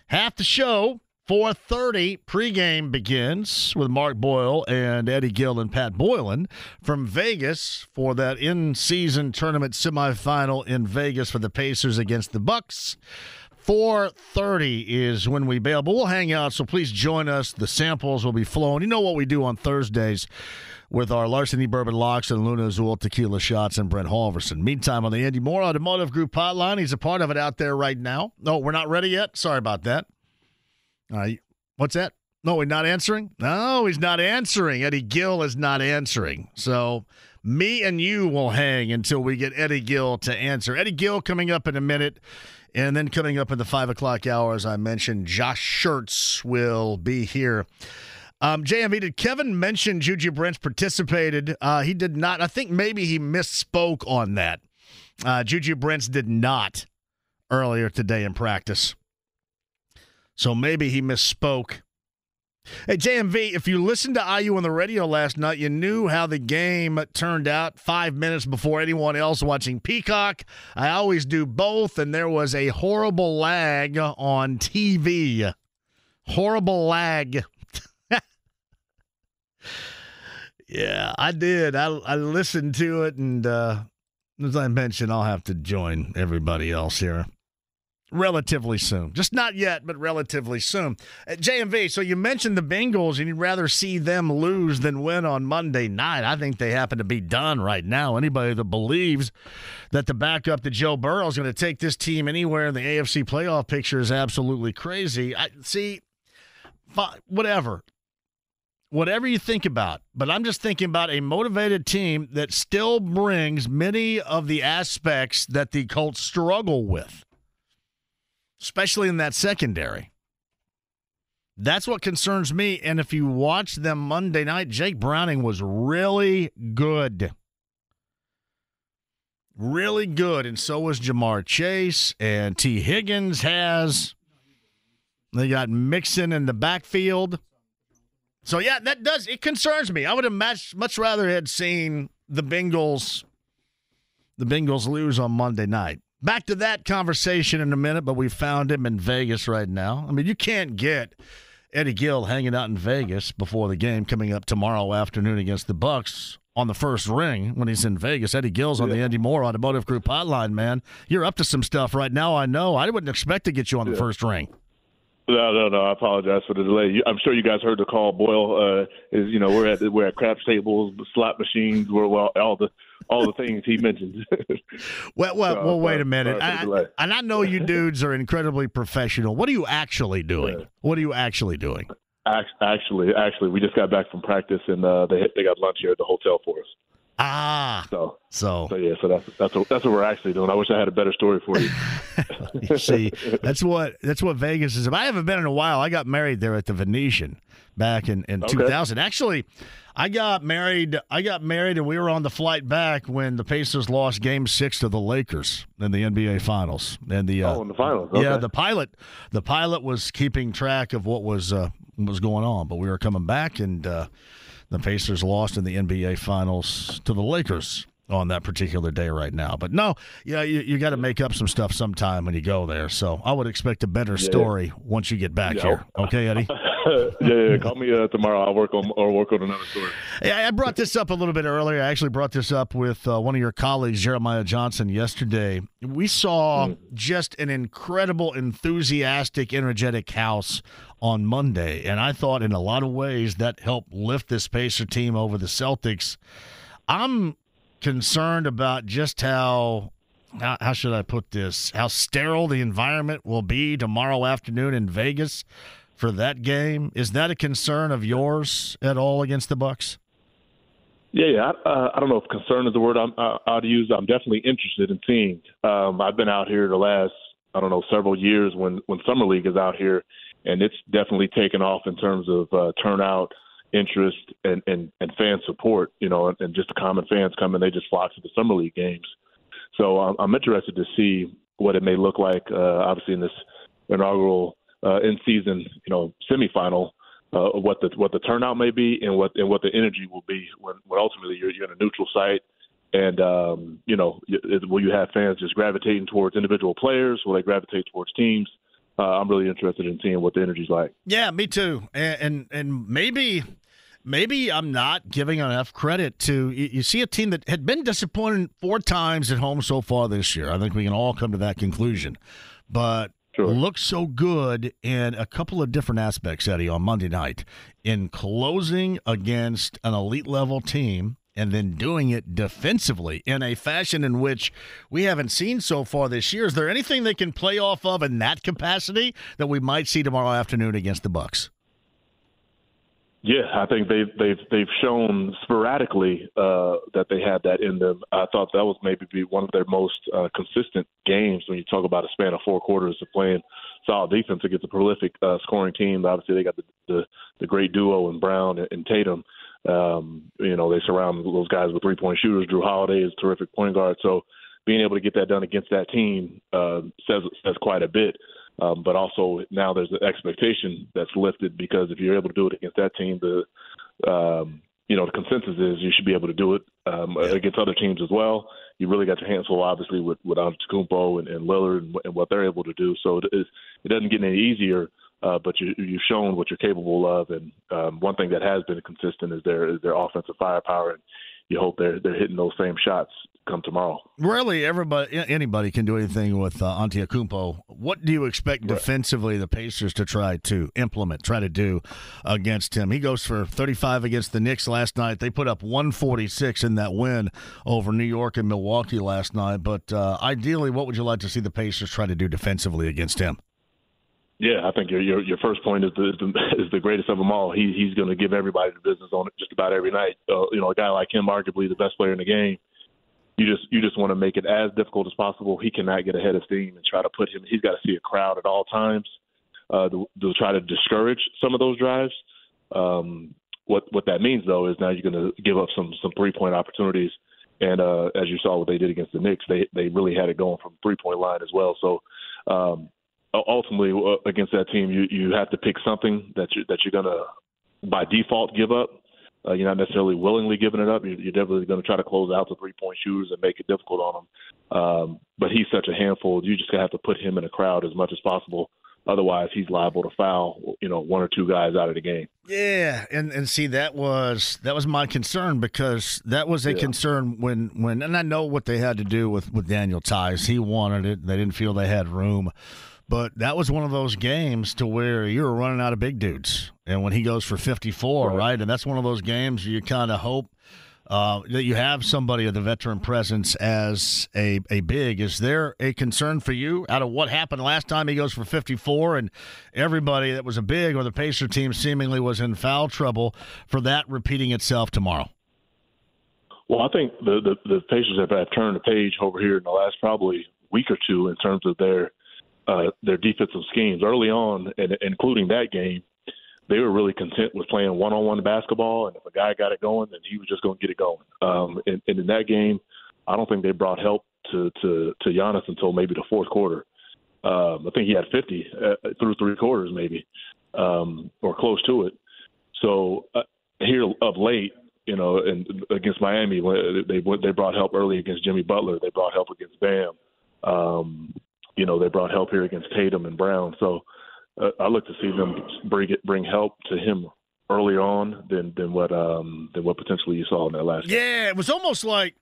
half the show 4:30 pregame begins with Mark Boyle and Eddie Gill and Pat Boylan from Vegas for that in-season tournament semifinal in Vegas for the Pacers against the Bucks. 4:30 is when we bail, but we'll hang out. So please join us. The samples will be flowing. You know what we do on Thursdays with our Larceny Bourbon Locks and Luna Azul Tequila Shots and Brent Halverson. Meantime, on the Andy Moore Automotive Group hotline, he's a part of it out there right now. No, we're not ready yet. Sorry about that. Uh, what's that? No, he's not answering? No, he's not answering. Eddie Gill is not answering. So me and you will hang until we get Eddie Gill to answer. Eddie Gill coming up in a minute. And then coming up in the five o'clock hour, as I mentioned, Josh Schertz will be here. Um, JMV, did Kevin mention Juju Brents participated? Uh, he did not. I think maybe he misspoke on that. Uh, Juju Brents did not earlier today in practice. So maybe he misspoke. Hey, JMV, if you listened to IU on the radio last night, you knew how the game turned out five minutes before anyone else watching Peacock. I always do both, and there was a horrible lag on TV. Horrible lag. yeah, I did. I, I listened to it, and uh, as I mentioned, I'll have to join everybody else here relatively soon. Just not yet, but relatively soon. At JMV, so you mentioned the Bengals and you'd rather see them lose than win on Monday night. I think they happen to be done right now. Anybody that believes that the backup to Joe Burrow is going to take this team anywhere in the AFC playoff picture is absolutely crazy. I see whatever. Whatever you think about, but I'm just thinking about a motivated team that still brings many of the aspects that the Colts struggle with especially in that secondary. That's what concerns me. And if you watch them Monday night, Jake Browning was really good. Really good. And so was Ja'Marr Chase. And Tee Higgins has. They got Mixon in the backfield. So, yeah, that does. It concerns me. I would have much, much rather had seen the Bengals. The Bengals lose on Monday night. Back to that conversation in a minute, but we found him in Vegas right now. I mean, you can't get Eddie Gill hanging out in Vegas before the game coming up tomorrow afternoon against the Bucks on the first ring when he's in Vegas. Eddie Gill's on yeah. the Andy Moore Automotive Group hotline, man. You're up to some stuff right now, I know. I wouldn't expect to get you on yeah. the first ring. No, no, no. I apologize for the delay. I'm sure you guys heard the call. Boyle uh, is, you know, we're at we're at craps tables, slot machines, we're well, all the all the things he mentioned. well, well, so, well. Wait a minute. I, and I know you dudes are incredibly professional. What are you actually doing? Yeah. What are you actually doing? Actually, actually, we just got back from practice, and uh, they they got lunch here at the hotel for us. Ah, so so so yeah, so that's that's what, that's what we're actually doing. I wish I had a better story for you. you see, that's what that's what Vegas is. I haven't been in a while. I got married there at the Venetian back in in okay. 2000. Actually, I got married. I got married, and we were on the flight back when the Pacers lost Game Six to the Lakers in the NBA Finals. And the uh, oh, in the finals, okay. yeah, the pilot, the pilot was keeping track of what was uh, was going on, but we were coming back and. Uh, the Pacers lost in the NBA Finals to the Lakers on that particular day right now. But no, yeah, you, you got to make up some stuff sometime when you go there. So I would expect a better story once you get back yeah. here. Okay, Eddie. yeah, yeah, call me uh, tomorrow. I'll work on or work on another story. Yeah, I brought this up a little bit earlier. I actually brought this up with uh, one of your colleagues, Jeremiah Johnson, yesterday. We saw mm. just an incredible, enthusiastic, energetic house on Monday, and I thought in a lot of ways that helped lift this Pacer team over the Celtics. I'm concerned about just how how, how should I put this? How sterile the environment will be tomorrow afternoon in Vegas for that game. Is that a concern of yours at all against the Bucks? Yeah, yeah. I, uh, I don't know if concern is the word I'm, uh, I'd use. I'm definitely interested in seeing. Um, I've been out here the last I don't know several years when when summer league is out here, and it's definitely taken off in terms of uh, turnout, interest, and, and and fan support. You know, and, and just the common fans coming, they just flock to the summer league games. So um, I'm interested to see what it may look like. Uh, obviously, in this inaugural uh, in season, you know, semifinal, uh, what the what the turnout may be and what and what the energy will be when, when ultimately you're, you're in a neutral site. And um, you know, will you have fans just gravitating towards individual players? Will they gravitate towards teams? Uh, I'm really interested in seeing what the energy's like. Yeah, me too. And and, and maybe maybe I'm not giving enough credit to you see a team that had been disappointed four times at home so far this year. I think we can all come to that conclusion. But Sure. looked so good in a couple of different aspects, Eddie, on Monday night in closing against an elite level team and then doing it defensively in a fashion in which we haven't seen so far this year. Is there anything they can play off of in that capacity that we might see tomorrow afternoon against the Bucks? Yeah, I think they've they've they've shown sporadically uh, that they have that in them. I thought that was maybe be one of their most uh, consistent games when you talk about a span of four quarters of playing solid defense against a prolific uh, scoring team. Obviously, they got the the, the great duo in Brown and, Tatum. Um, you know, they surround those guys with three point shooters. Jrue Holiday is a terrific point guard. So being able to get that done against that team uh, says says quite a bit. Um, but also now there's an expectation that's lifted because if you're able to do it against that team, the um, you know the consensus is you should be able to do it um, against other teams as well. You really got your hands full, obviously, with with Antetokounmpo and, and Lillard and, and what they're able to do. So it, is, it doesn't get any easier, uh, but you, you've shown what you're capable of. And um, one thing that has been consistent is their is their offensive firepower, and you hope they're they're hitting those same shots come tomorrow. Really, everybody, anybody can do anything with uh, Antetokounmpo. What do you expect right. defensively the Pacers to try to implement, try to do against him? He goes for 35 against the Knicks last night. They put up 146 in that win over New York and Milwaukee last night. But uh, ideally, what would you like to see the Pacers try to do defensively against him? Yeah, I think your your, your first point is the, is the is the greatest of them all. He he's going to give everybody the business on it just about every night. Uh, you know, a guy like him, arguably the best player in the game you just you just want to make it as difficult as possible. He cannot get ahead of steam and try to put him. He's got to see a crowd at all times uh, to, to try to discourage some of those drives. Um, what what that means though is now you're going to give up some some three point opportunities. And uh, as you saw what they did against the Knicks, they they really had it going from three point line as well. So um, ultimately uh, against that team, you you have to pick something that you that you're going to by default give up uh, you're not necessarily willingly giving it up. You're, you're definitely going to try to close out the three point shooters and make it difficult on them. Um, but he's such a handful. You just have to put him in a crowd as much as possible. Otherwise, he's liable to foul, you know, one or two guys out of the game. Yeah, and and see that was that was my concern because that was a yeah. concern when when and I know what they had to do with with Daniel Theis. He wanted it. They didn't feel they had room. But that was one of those games to where you were running out of big dudes. And when he goes for 54, right? right? And that's one of those games you kind of hope uh, that you have somebody of the veteran presence as a, a big. Is there a concern for you out of what happened last time he goes for 54 and everybody that was a big or the Pacer team seemingly was in foul trouble for that repeating itself tomorrow? Well, I think the, the, the Pacers have, have turned the page over here in the last probably week or two in terms of their – uh, their defensive schemes early on, and including that game. They were really content with playing one-on-one basketball, and if a guy got it going, then he was just going to get it going. Um, and, and in that game, I don't think they brought help to to to Giannis until maybe the fourth quarter. Um, I think he had 50 uh, through three quarters, maybe, um, or close to it. So uh, here of late, you know, and against Miami, they they brought help early against Jimmy Butler. They brought help against Bam. Um, you know, they brought help here against Tatum and Brown. So uh, I look to see them bring it, bring help to him early on than than what um than what potentially you saw in that last. Game. Yeah, game. it was almost like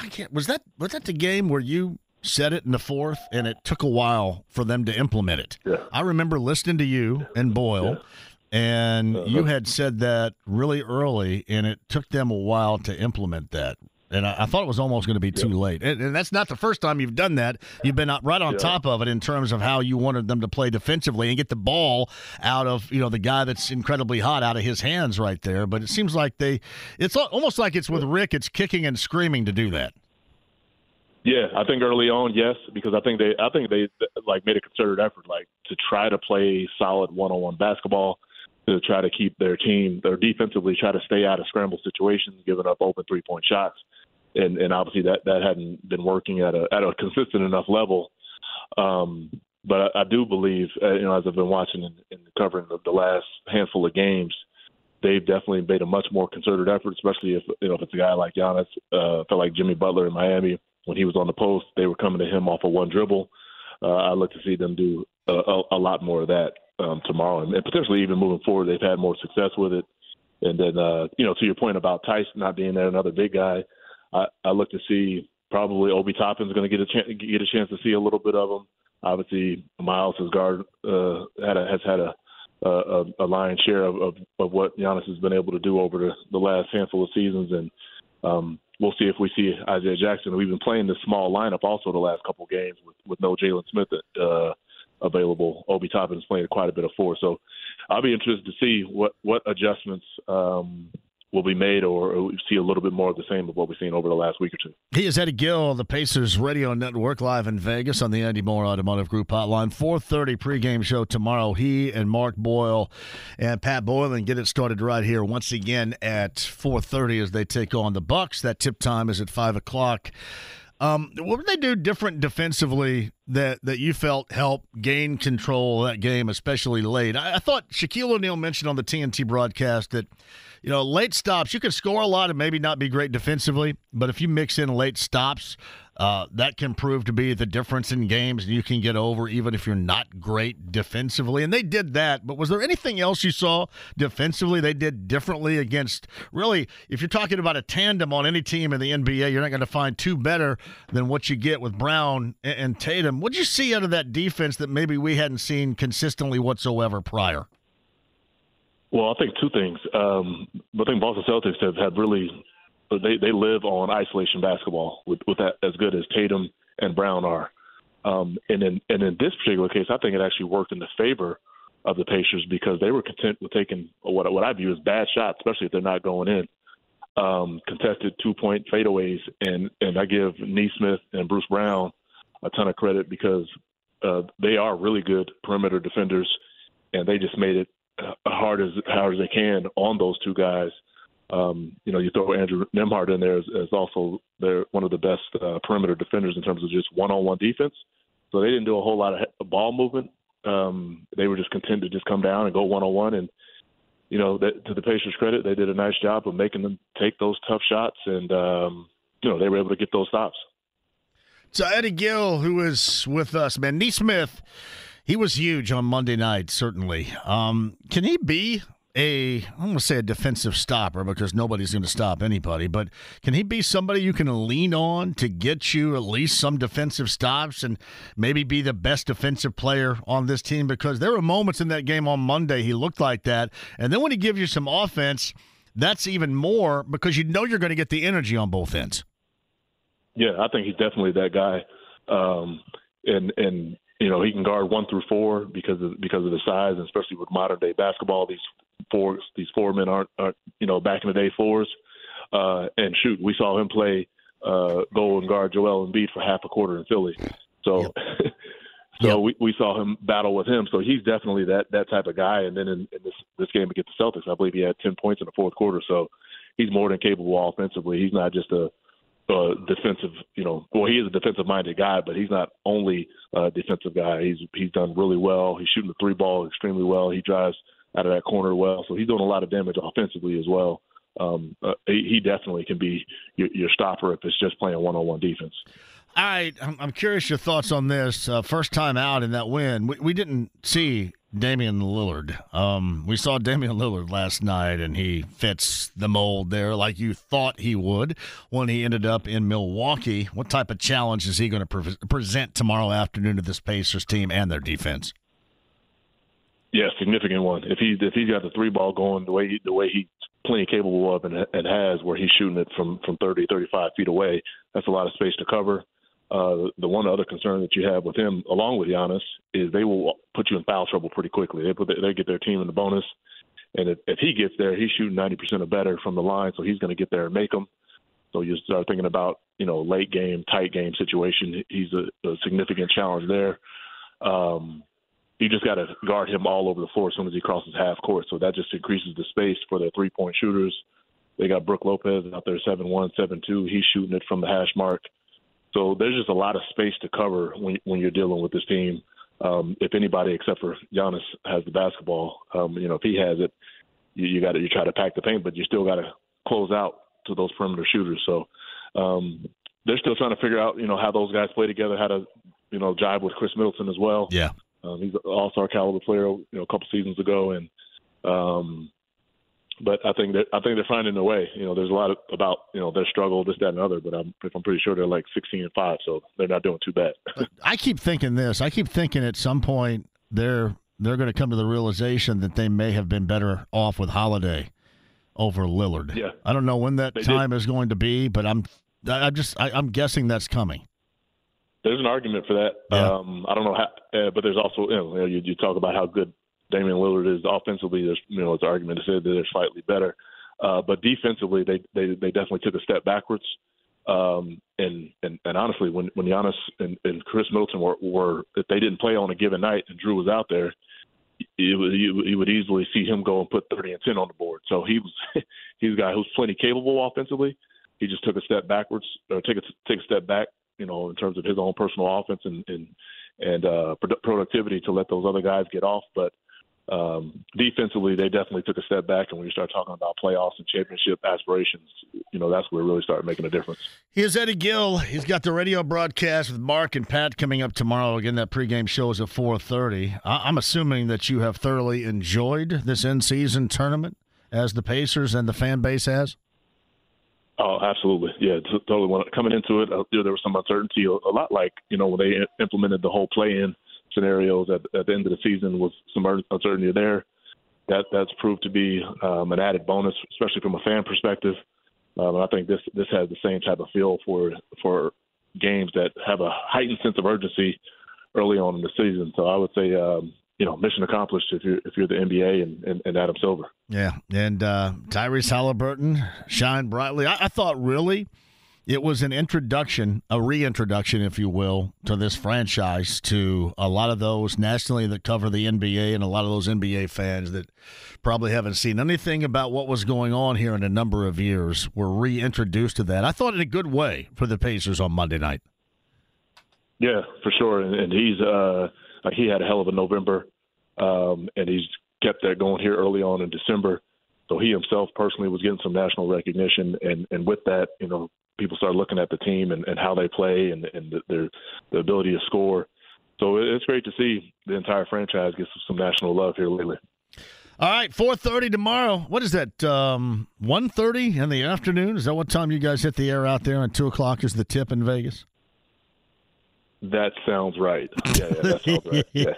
I can't. Was that was that the game where you said it in the fourth, and it took a while for them to implement it? Yeah. I remember listening to you and Boyle. Yeah. And uh-huh. you had said that really early, and it took them a while to implement that and I, I, thought it was almost going to be too late. And, and, that's not the first time you've done that. You've been right on top of it in terms of how you wanted them to play defensively and get the ball out of you know the guy that's incredibly hot out of his hands right there. But it seems like they, it's almost like it's with Rick. It's kicking and screaming to do that. Yeah, I think early on, yes, because I think they, I think they like made a concerted effort, like to try to play solid one-on-one basketball to try to keep their team, their defensively, try to stay out of scramble situations, giving up open three-point shots and and obviously that that hadn't been working at a at a consistent enough level. Um, but I, I do believe, uh, you know, as I've been watching and, and covering the, the last handful of games, they've definitely made a much more concerted effort, especially if you know if it's a guy like Giannis. Uh, felt like Jimmy Butler in Miami when he was on the post, they were coming to him off of one dribble. Uh, I look to see them do a, a, a lot more of that um, tomorrow, and, and potentially even moving forward. They've had more success with it. And then, uh, you know, to your point about Tyson not being there, another big guy. I, I look to see probably Obi Toppin's going to get a chance get a chance to see a little bit of him. Obviously, Myles has guard uh, had a, has had a a, a lion's share of, of, of what Giannis has been able to do over the, the last handful of seasons, and um, we'll see if we see Isaiah Jackson. We've been playing this small lineup also the last couple of games with, with no Jalen Smith uh, available. Obi Toppin is playing quite a bit of four, so I'll be interested to see what what adjustments um, will be made or see a little bit more of the same of what we've seen over the last week or two. He is Eddie Gill, the Pacers Radio Network, live in Vegas on the Andy Moore Automotive Group hotline. 4.30 pregame show tomorrow. He and Mark Boyle and Pat Boylan get it started right here once again at 4.30 as they take on the Bucks. That tip time is at 5 o'clock. Um, what would they do different defensively that, that you felt helped gain control of that game, especially late? I, I thought Shaquille O'Neal mentioned on the TNT broadcast that – you know, late stops, you can score a lot and maybe not be great defensively, but if you mix in late stops, uh, that can prove to be the difference in games, and you can get over even if you're not great defensively. And they did that. But was there anything else you saw defensively they did differently against? Really, if you're talking about a tandem on any team in the NBA, you're not going to find two better than what you get with Brown and Tatum. What'd you see out of that defense that maybe we hadn't seen consistently whatsoever prior? Well, I think two things. Um, I think Boston Celtics have, have really they they live on isolation basketball with with that as good as Tatum and Brown are. Um, and in and in this particular case, I think it actually worked in the favor of the Pacers because they were content with taking what what I view as bad shots, especially if they're not going in. Um, contested two point fadeaways, and and I give Nesmith and Bruce Brown a ton of credit because uh, they are really good perimeter defenders, and they just made it hard as hard as they can on those two guys. Um, you know, you throw Andrew Nembhard in there as, as also they're one of the best uh, perimeter defenders in terms of just one-on-one defense. So they didn't do a whole lot of ball movement. Um, they were just content to just come down and go one-on-one. And you know, that, to the Pacers' credit, they did a nice job of making them take those tough shots, and um, you know, they were able to get those stops. So Eddie Gill, who is with us, man, Nesmith he was huge on Monday night, certainly. Um, can he be a, I'm going to say a defensive stopper because nobody's going to stop anybody, but can he be somebody you can lean on to get you at least some defensive stops and maybe be the best defensive player on this team? Because there were moments in that game on Monday he looked like that. And then when he gives you some offense, that's even more because you know you're going to get the energy on both ends. Yeah, I think he's definitely that guy. Um, and, and, you know he can guard one through four because of because of the size, and especially with modern day basketball, these fours these four men aren't, aren't you know back in the day fours. Uh, and shoot, we saw him play uh, go and guard Joel Embiid for half a quarter in Philly. So, yep. so yep. we, we saw him battle with him. So he's definitely that that type of guy. And then in, in this this game against the Celtics, I believe he had ten points in the fourth quarter. So he's more than capable offensively. He's not just a uh, defensive, you know, well, he is a defensive-minded guy, but he's not only a defensive guy. He's he's done really well. He's shooting the three ball extremely well. He drives out of that corner well, so he's doing a lot of damage offensively as well. um, uh, he, definitely can be your, your stopper if it's just playing one-on-one defense. All right, I'm, I'm curious your thoughts on this. Uh, first time out in that win, we, we didn't see Damian Lillard. Um, we saw Damian Lillard last night, and he fits the mold there like you thought he would when he ended up in Milwaukee. What type of challenge is he going to pre- present tomorrow afternoon to this Pacers team and their defense? Yeah, significant one. If he if he's got the three ball going the way he, the way he's plenty capable of and, and has, where he's shooting it from from 30, 35 feet away, that's a lot of space to cover. Uh, the one other concern that you have with him, along with Giannis, is they will put you in foul trouble pretty quickly. They put they get their team in the bonus, and if, if he gets there, he's shooting ninety percent or better from the line, so he's going to get there and make them. So you start thinking about you know late game, tight game situation. He's a, a significant challenge there. Um, you just got to guard him all over the floor as soon as he crosses half court. So that just increases the space for their three point shooters. They got Brook Lopez out there, seven one, seven two. He's shooting it from the hash mark. So there's just a lot of space to cover when when you're dealing with this team. Um, if anybody except for Giannis has the basketball, um, you know, if he has it, you, you got to you try to pack the paint, but you still got to close out to those perimeter shooters. So um, they're still trying to figure out, you know, how those guys play together, how to, you know, jive with Khris Middleton as well. Yeah, um, he's an all-star caliber player, you know, a couple seasons ago, and um, but I think that I think they're finding their way. You know, there's a lot of, about you know their struggle, this, that, and other. But I'm I'm pretty sure they're like 16 and five, so they're not doing too bad. I keep thinking this. I keep thinking at some point they're they're going to come to the realization that they may have been better off with Holiday over Lillard. Yeah. I don't know when that They time is going to be, but I'm I- I'm just I, I'm guessing that's coming. There's an argument for that. Yeah. Um, I don't know how, uh, but there's also you know you, you talk about how good Damian Lillard is offensively. There's you know it's an argument to say that they're slightly better, uh, but defensively they, they they definitely took a step backwards. Um, and, and and honestly, when when Giannis and, and Khris Middleton were, were if they didn't play on a given night and Jrue was out there, would you, you would easily see him go and put 30 and 10 on the board. So he was he's a guy who's plenty capable offensively. He just took a step backwards, or take a take a step back, you know, in terms of his own personal offense and and and uh, productivity to let those other guys get off. But um, defensively, they definitely took a step back. And when you start talking about playoffs and championship aspirations, you know, that's where it really started making a difference. Here's Eddie Gill. He's got the radio broadcast with Mark and Pat coming up tomorrow. Again, that pregame show is at 4:30. I- I'm assuming that you have thoroughly enjoyed this in-season tournament, as the Pacers and the fan base has. Oh, absolutely. Yeah, totally. When coming into it, uh, there was some uncertainty, a lot like you know when they implemented the whole play-in scenarios at, at the end of the season with some uncertainty there. That that's proved to be um, an added bonus, especially from a fan perspective. Um, and I think this this has the same type of feel for for games that have a heightened sense of urgency early on in the season. So I would say, um, you know, mission accomplished if you're if you're the NBA and, and, and Adam Silver. Yeah, and uh, Tyrese Halliburton shined brightly. I, I thought really it was an introduction, a reintroduction, if you will, to this franchise to a lot of those nationally that cover the NBA and a lot of those NBA fans that probably haven't seen anything about what was going on here in a number of years were reintroduced to that. I thought in a good way for the Pacers on Monday night. Yeah, for sure. And, and he's uh, he had a hell of a November, um, and he's kept that going here early on in December. So he himself personally was getting some national recognition, and and with that, you know, people started looking at the team and, and how they play and and the, their the ability to score. So it's great to see the entire franchise get some national love here lately. All right, four thirty tomorrow. What is that? Um, one thirty in the afternoon. Is that what time you guys hit the air out there? And two o'clock is the tip in Vegas. That sounds right. Yeah, yeah that sounds right. Yeah.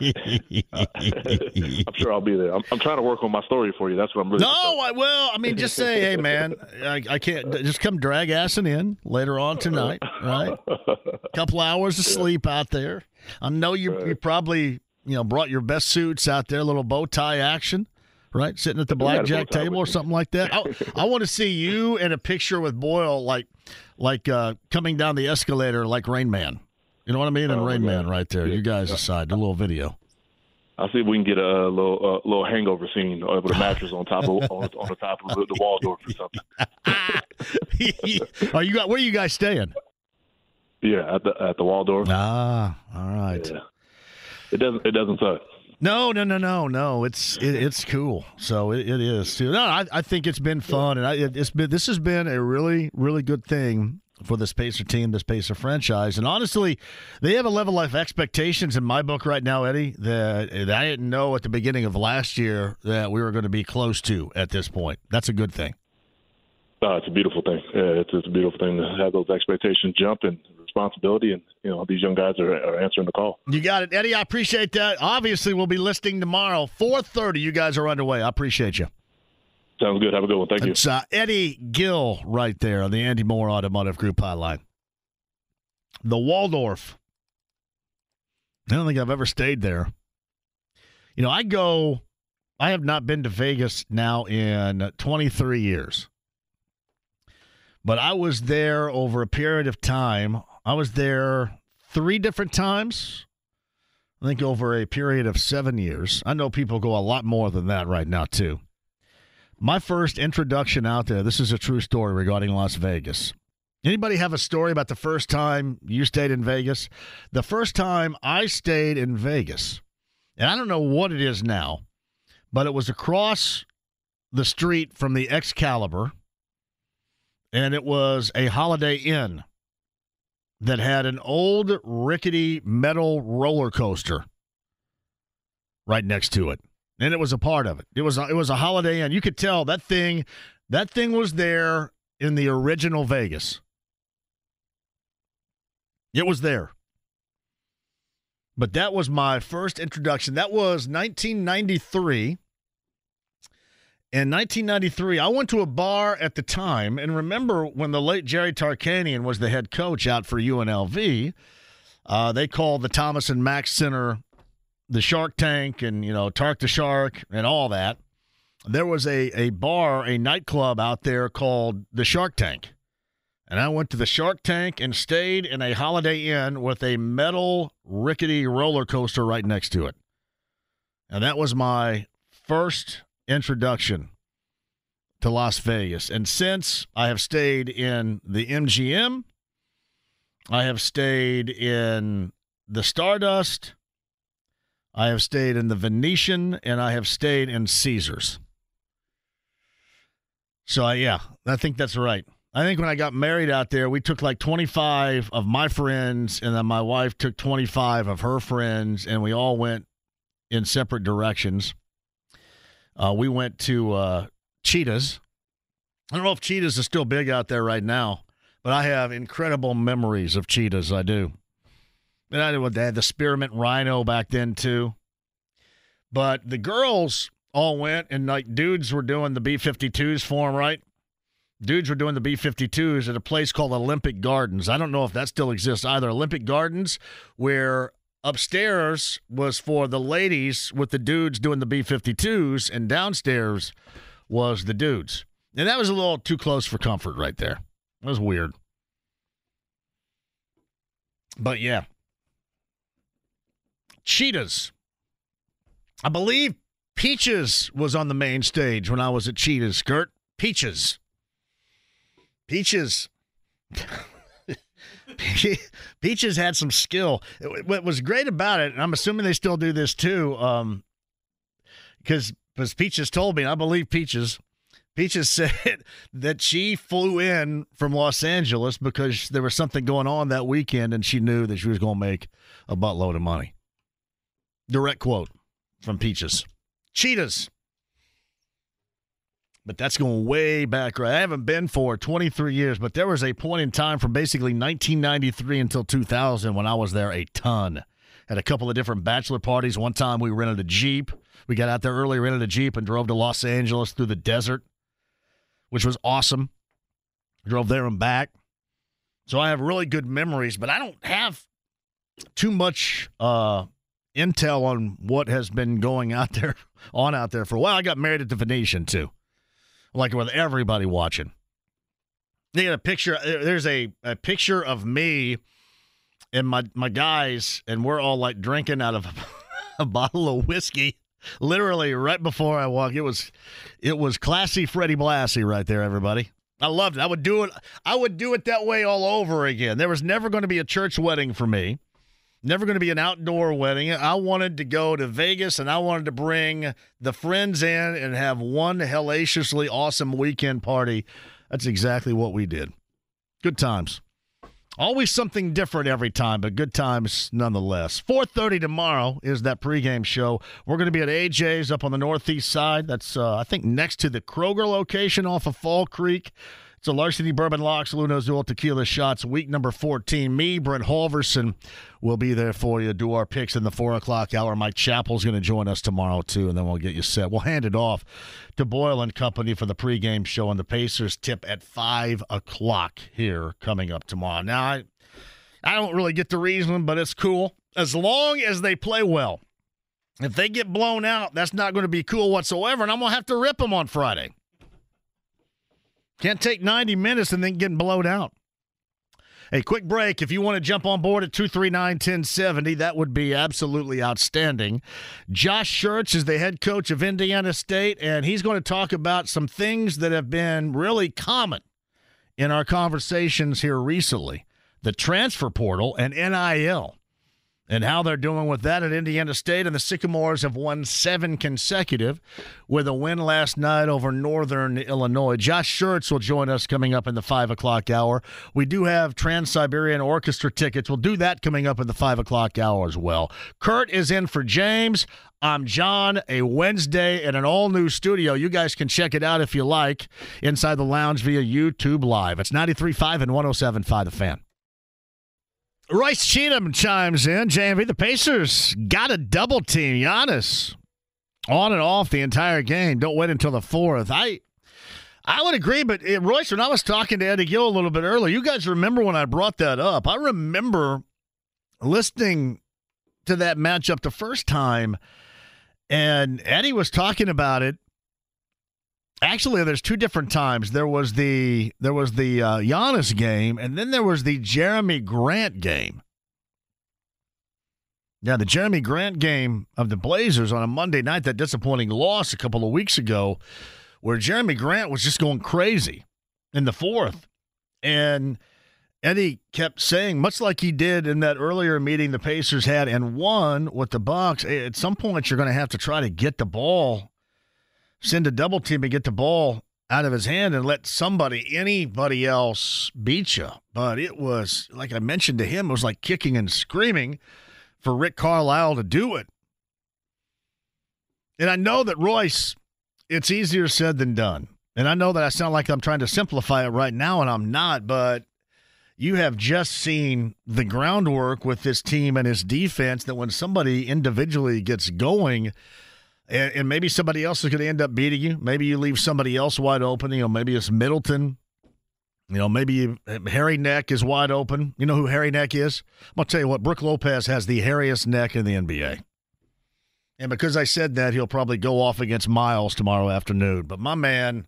I'm sure I'll be there. I'm, I'm trying to work on my story for you. That's what I'm really. No, I will. I mean, just say, hey, man, I, I can't. Just come drag assing in later on tonight, right? couple hours of sleep out there. I know you you probably you know brought your best suits out there, little bow tie action, right? Sitting at the We had a bow blackjack table or something like that. I, I want to see you in a picture with Boyle, like like uh, coming down the escalator, like Rain Man. You know what I mean? And Oh, Rain Man right there. You guys aside, a little video. I'll see if we can get a little uh, little hangover scene uh, with a mattress on top of on, on the top of the, Waldorf or something. Are you got? Where are you guys staying? Yeah, at the at the Waldorf. Ah, all right. Yeah. It doesn't it doesn't suck. No, no, no, no, no. It's it, it's cool. So it, it is too. No, I, I think it's been fun, and I, it, it's been this has been a really really good thing for this Pacer team, this Pacer franchise. And honestly, they have a level of expectations in my book right now, Eddie, that, I didn't know at the beginning of last year that we were going to be close to at this point. That's a good thing. Uh, it's a beautiful thing. Yeah, it's, it's a beautiful thing to have those expectations jump and responsibility, and you know these young guys are, are answering the call. You got it, Eddie. I appreciate that. Obviously, we'll be listing tomorrow, four thirty. You guys are underway. I appreciate you. Sounds good. Have a good one. Thank it's, you. Uh, Eddie Gill right there on the Andy Moore Automotive Group hotline. The Waldorf. I don't think I've ever stayed there. You know, I go. I have not been to Vegas now in 23 years. But I was there over a period of time. I was there three different times. I think over a period of seven years. I know people go a lot more than that right now, too. My first introduction out there, this is a true story regarding Las Vegas. Anybody have a story about the first time you stayed in Vegas? The first time I stayed in Vegas, and I don't know what it is now, but it was across the street from the Excalibur and it was a Holiday Inn that had an old rickety metal roller coaster right next to it, and it was a part of it. It was a, it was a Holiday Inn. You could tell that thing that thing was there in the original Vegas. It was there. But that was my first introduction. That was 1993 in 1993, I went to a bar at the time, and remember when the late Jerry Tarkanian was the head coach out for UNLV. Uh, they called the Thomas and Mack Center the Shark Tank, and you know Tark the Shark, and all that. There was a a bar, a nightclub out there called the Shark Tank, and I went to the Shark Tank and stayed in a Holiday Inn with a metal rickety roller coaster right next to it, and that was my first introduction to Las Vegas. And since I have stayed in the MGM, I have stayed in the Stardust, I have stayed in the Venetian, and I have stayed in Caesars. So, I, yeah, I think that's right. I think when I got married out there, we took like 25 of my friends, and then my wife took 25 of her friends, and we all went in separate directions. Uh, we went to uh, Cheetahs. I don't know if Cheetahs is still big out there right now, but I have incredible memories of Cheetahs. I do. And I what they had the Spearmint Rhino back then too. But the girls all went, and like dudes were doing the B 52s for them, right? Dudes were doing the B 52s at a place called Olympic Gardens. I don't know if that still exists either. Olympic Gardens, where upstairs was for the ladies with the dudes doing the B 52s, and downstairs was the dudes. And that was a little too close for comfort right there. That was weird. But yeah. Cheetahs. I believe Peaches was on the main stage when I was at Cheetahs, Skirt. Peaches. Peaches. Peaches had some skill. What was great about it, and I'm assuming they still do this too, um, because because Peaches told me, I believe Peaches. Peaches said that she flew in from Los Angeles because there was something going on that weekend, and she knew that she was going to make a buttload of money. Direct quote from Peaches. Cheetahs. But that's going way back. Right, I haven't been for 23 years, but there was a point in time from basically 1993 until 2000 when I was there a ton. Had a couple of different bachelor parties. One time we rented a Jeep. We got out there early, rented a Jeep, and drove to Los Angeles through the desert, which was awesome. Drove there and back. So I have really good memories, but I don't have too much uh, intel on what has been going out there, on out there for a while. I got married at the Venetian too like with everybody watching. They got a picture. Uh, there's a, a picture of me and my my guys, and we're all like drinking out of a bottle of whiskey. Literally right before I walk, it was it was classy Freddie Blassie right there, everybody. I loved it. I would do it. I would do it that way all over again. There was never going to be a church wedding for me. Never going to be an outdoor wedding. I wanted to go to Vegas and I wanted to bring the friends in and have one hellaciously awesome weekend party. That's exactly what we did. Good times. Always something different every time, but good times nonetheless. 4:30 tomorrow is that pregame show. We're going to be at AJ's up on the northeast side. That's uh, I think next to the Kroger location off of Fall Creek. A Larceny Bourbon Locks, Luna Azul Tequila Shots, week number 14. Me, Brent Halverson, will be there for you. Do our picks in the 4 o'clock hour. Mike Chappell's going to join us tomorrow, too, and then we'll get you set. We'll hand it off to Boyle and Company for the pregame show, and the Pacers tip at 5 o'clock here coming up tomorrow. Now, I, I don't really get the reason, but it's cool. As long as they play well. If they get blown out, that's not going to be cool whatsoever, and I'm going to have to rip them on Friday. Can't take 90 minutes and then get blowed out. A quick break. If you want to jump on board at 239 1070, that would be absolutely outstanding. Josh Schertz is the head coach of Indiana State, and he's going to talk about some things that have been really common in our conversations here recently the transfer portal and NIL and how they're doing with that at Indiana State. And the Sycamores have won seven consecutive with a win last night over Northern Illinois. Josh Schertz will join us coming up in the five o'clock hour. We do have Trans Siberian Orchestra tickets. We'll do that coming up in the five o'clock hour as well. Kurt is in for James. I'm John, a Wednesday in an all new studio. You guys can check it out if you like inside the lounge via YouTube Live. It's 93.5 and 107.5 The Fan. Royce Cheatham chimes in. JMV, the Pacers got a double team. Giannis on and off the entire game. Don't wait until the fourth. I I would agree, but uh, Royce, when I was talking to Eddie Gill a little bit earlier, you guys remember when I brought that up? I remember listening to that matchup the first time, and Eddie was talking about it Actually, there's two different times. There was the there was the uh, Giannis game, and then there was the Jerami Grant game. Yeah, the Jerami Grant game of the Blazers on a Monday night, that disappointing loss a couple of weeks ago, where Jerami Grant was just going crazy in the fourth. And Eddie kept saying, much like he did in that earlier meeting the Pacers had and won with the Bucks, at some point you're going to have to try to get the ball send a double team and get the ball out of his hand and let somebody, anybody else beat you. But it was, like I mentioned to him, it was like kicking and screaming for Rick Carlisle to do it. And I know that Royce, it's easier said than done. And I know that I sound like I'm trying to simplify it right now, and I'm not, but you have just seen the groundwork with this team and his defense that when somebody individually gets going, and, and maybe somebody else is going to end up beating you. Maybe you leave somebody else wide open. You know, maybe it's Middleton. You know, maybe Harry Neck is wide open. You know who Harry Neck is? I'm going to tell you what, Brook Lopez has the hairiest neck in the NBA. And because I said that, he'll probably go off against Myles tomorrow afternoon. But my man,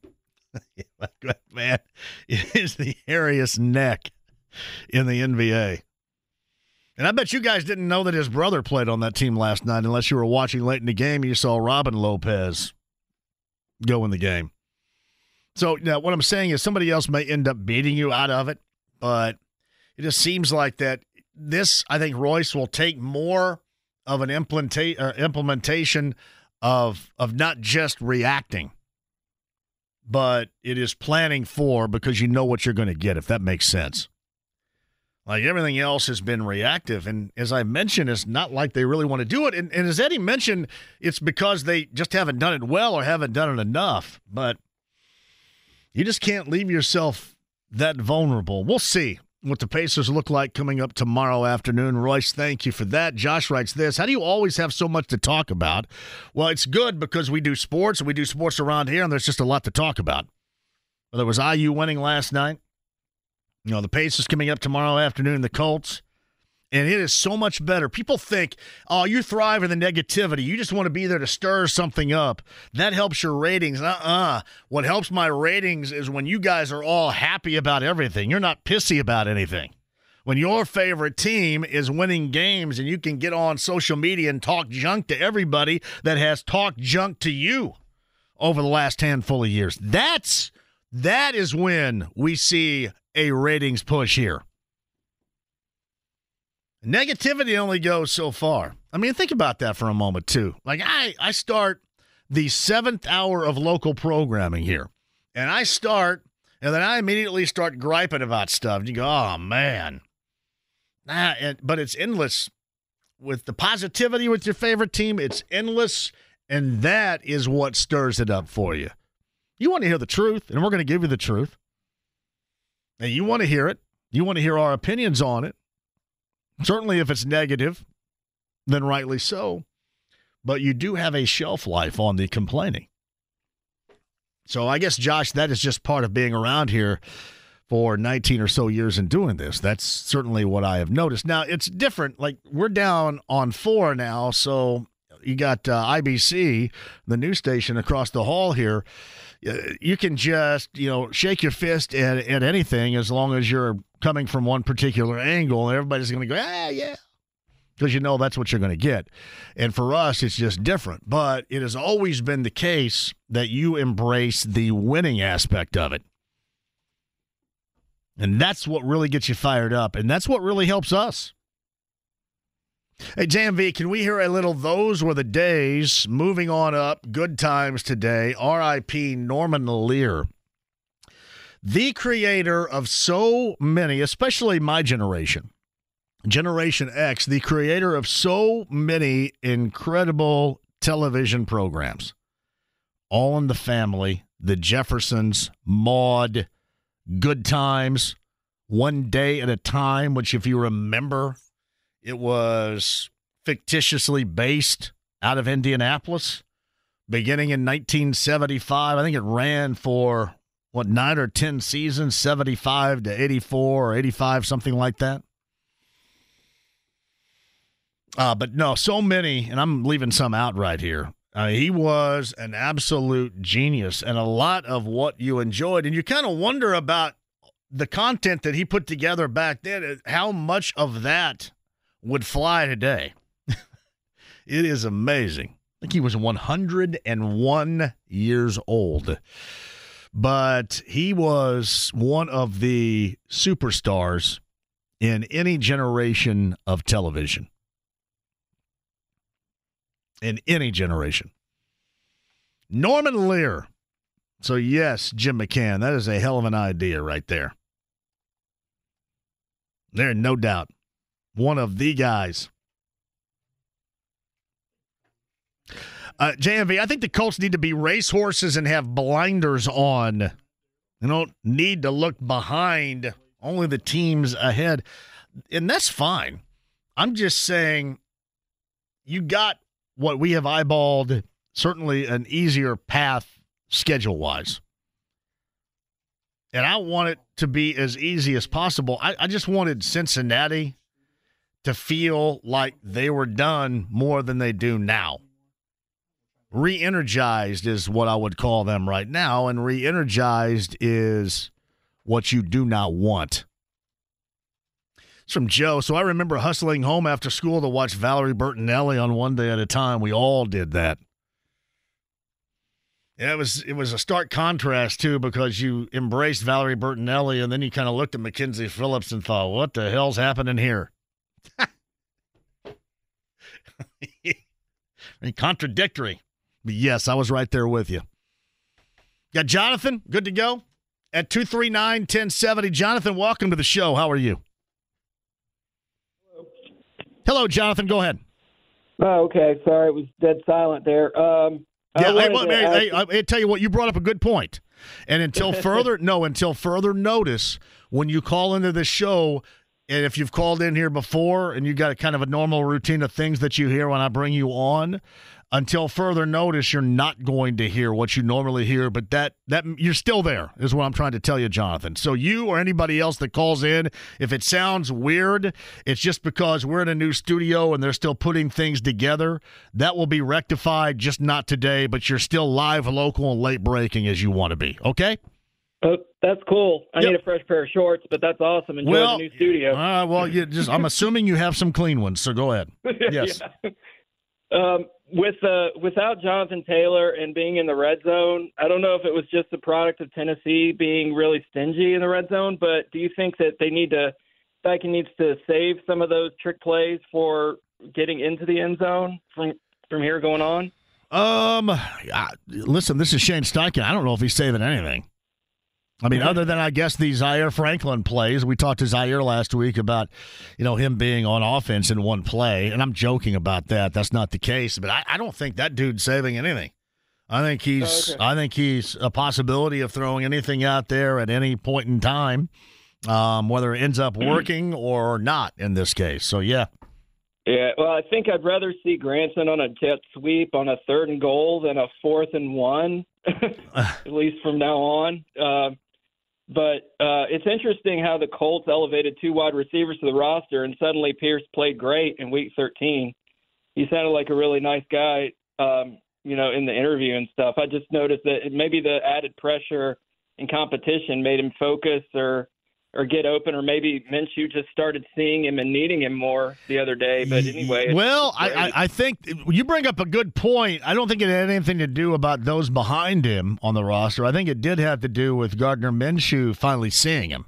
my man, is the hairiest neck in the NBA. And I bet you guys didn't know that his brother played on that team last night unless you were watching late in the game. And you saw Robin Lopez go in the game. So now what I'm saying is somebody else may end up beating you out of it, but it just seems like that this, I think Royce will take more of an uh, implementation of of not just reacting, but it is planning for because you know what you're going to get, if that makes sense. Like everything else has been reactive. And as I mentioned, it's not like they really want to do it. And, and, as Eddie mentioned, it's because they just haven't done it well or haven't done it enough. But you just can't leave yourself that vulnerable. We'll see what the Pacers look like coming up tomorrow afternoon. Royce, thank you for that. Josh writes this How do you always have so much to talk about? Well, it's good because we do sports and we do sports around here, and there's just a lot to talk about. Well, there was IU winning last night. You know, the Pacers coming up tomorrow afternoon, the Colts. And it is so much better. People think, oh, you thrive in the negativity. You just want to be there to stir something up. That helps your ratings. Uh uh-uh. uh What helps my ratings is when you guys are all happy about everything. You're not pissy about anything. When your favorite team is winning games and you can get on social media and talk junk to everybody that has talked junk to you over the last handful of years. That's that is when we see a ratings push here. Negativity only goes so far. I mean, think about that for a moment too. Like I, I start the seventh hour of local programming here, and I start, and then I immediately start griping about stuff. You go, oh man, ah, and, but it's endless with the positivity with your favorite team. It's endless, and that is what stirs it up for you. You want to hear the truth, and we're going to give you the truth. And you want to hear it. You want to hear our opinions on it. Certainly, if it's negative, then rightly so. But you do have a shelf life on the complaining. So I guess, Josh, that is just part of being around here for 19 or so years and doing this. That's certainly what I have noticed. Now, it's different. Like, we're down on four now. So you got uh, IBC, the news station across the hall here. Uh, you can just, you know, shake your fist at, at anything as long as you're coming from one particular angle. And everybody's going to go, ah, yeah, because you know that's what you're going to get. And for us, it's just different. But it has always been the case that you embrace the winning aspect of it. And that's what really gets you fired up. And that's what really helps us. Hey, JMV, can we hear a little Those Were the Days? Moving on up, good times today. RIP Norman Lear. The creator of so many, especially my generation, Generation X, the creator of so many incredible television programs. All in the Family, The Jeffersons, Maude, Good Times, One Day at a Time, which, if you remember, it was fictitiously based out of Indianapolis, beginning in 1975. I think it ran for, what, nine or 10 seasons, 75 to 84 or 85, something like that. Uh, but no, so many, and I'm leaving some out right here. Uh, he was an absolute genius, and a lot of what you enjoyed, and you kind of wonder about the content that he put together back then. How much of that would fly today? it is amazing. I think he was 101 years old, but he was one of the superstars in any generation of television in any generation. Norman Lear. So, yes, Jim McCann, that is a hell of an idea right there. There, no doubt. One of the guys. Uh, JMV, I think the Colts need to be racehorses and have blinders on. They don't need to look behind only the teams ahead. And that's fine. I'm just saying you got what we have eyeballed certainly an easier path schedule wise. And I want it to be as easy as possible. I, I just wanted Cincinnati to feel like they were done more than they do now. Re energized is what I would call them right now, and re energized is what you do not want. It's from Joe. So I remember hustling home after school to watch Valerie Bertinelli on One Day at a Time. We all did that. Yeah, it was it was a stark contrast too because you embraced Valerie Bertinelli and then you kind of looked at Mackenzie Phillips and thought, "What the hell's happening here?" I mean, contradictory. But yes, I was right there with you. Got Jonathan, good to go at 239 1070. Jonathan, welcome to the show. How are you? Hello, Jonathan. Go ahead. Oh, okay. Sorry, it was dead silent there. Um, yeah, I, well, hey, I tell you what, you brought up a good point. And until further, no, until further notice, when you call into the show, and if you've called in here before and you've got a kind of a normal routine of things that you hear when I bring you on, until further notice, you're not going to hear what you normally hear. But that that you're still there is what I'm trying to tell you, Jonathan. So you or anybody else that calls in, if it sounds weird, it's just because we're in a new studio and they're still putting things together. That will be rectified, just not today. But you're still live, local, and late breaking as you want to be. Okay. Oh, that's cool. I yep. need a fresh pair of shorts, but that's awesome. Enjoy well, the new studio. Uh, well, you just I'm assuming you have some clean ones, so go ahead. Yes. yeah. um, with uh, without Jonathan Taylor and being in the red zone, I don't know if it was just the product of Tennessee being really stingy in the red zone, but do you think that they need to Steichen needs to save some of those trick plays for getting into the end zone from from here going on? Um, I, listen, this is Shane Steichen. I don't know if he's saving anything. I mean, other than I guess the Zaire Franklin plays, we talked to Zaire last week about, you know, him being on offense in one play, and I'm joking about that. That's not the case, but I, I don't think that dude's saving anything. I think he's, Oh, okay. I think he's a possibility of throwing anything out there at any point in time, um, whether it ends up working or not in this case. So yeah, Yeah, well, I think I'd rather see Granson on a jet sweep on a third and goal than a fourth and one, at least from now on. Um but uh, it's interesting how the Colts elevated two wide receivers to the roster, and suddenly Pierce played great in Week 13. He sounded like a really nice guy, um, you know, in the interview and stuff. I just noticed that maybe the added pressure and competition made him focus or or get open, or maybe Minshew just started seeing him and needing him more the other day. But anyway, well, I. I, I think you bring up a good point. I don't think it had anything to do about those behind him on the roster. I think it did have to do with Gardner Minshew finally seeing him.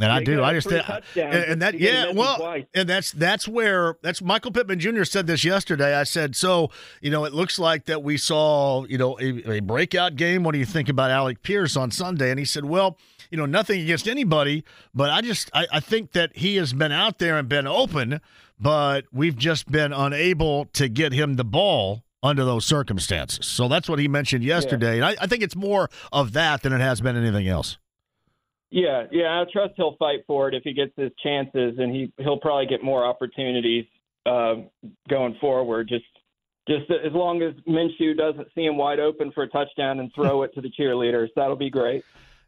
And I do. I just and, and that yeah, well, twice. and that's that's where that's Michael Pittman Jr. said this yesterday. I said, so you know, it looks like that we saw you know a, a breakout game. What do you think about Alec Pierce on Sunday? And he said, well, you know, nothing against anybody, but I just I, I think that he has been out there and been open, but we've just been unable to get him the ball under those circumstances. So that's what he mentioned yesterday. And I, I think it's more of that than it has been anything else. Yeah, yeah, I trust he'll fight for it if he gets his chances, and he he'll probably get more opportunities uh, going forward. Just just as long as Minshew doesn't see him wide open for a touchdown and throw it to the cheerleaders, that'll be great.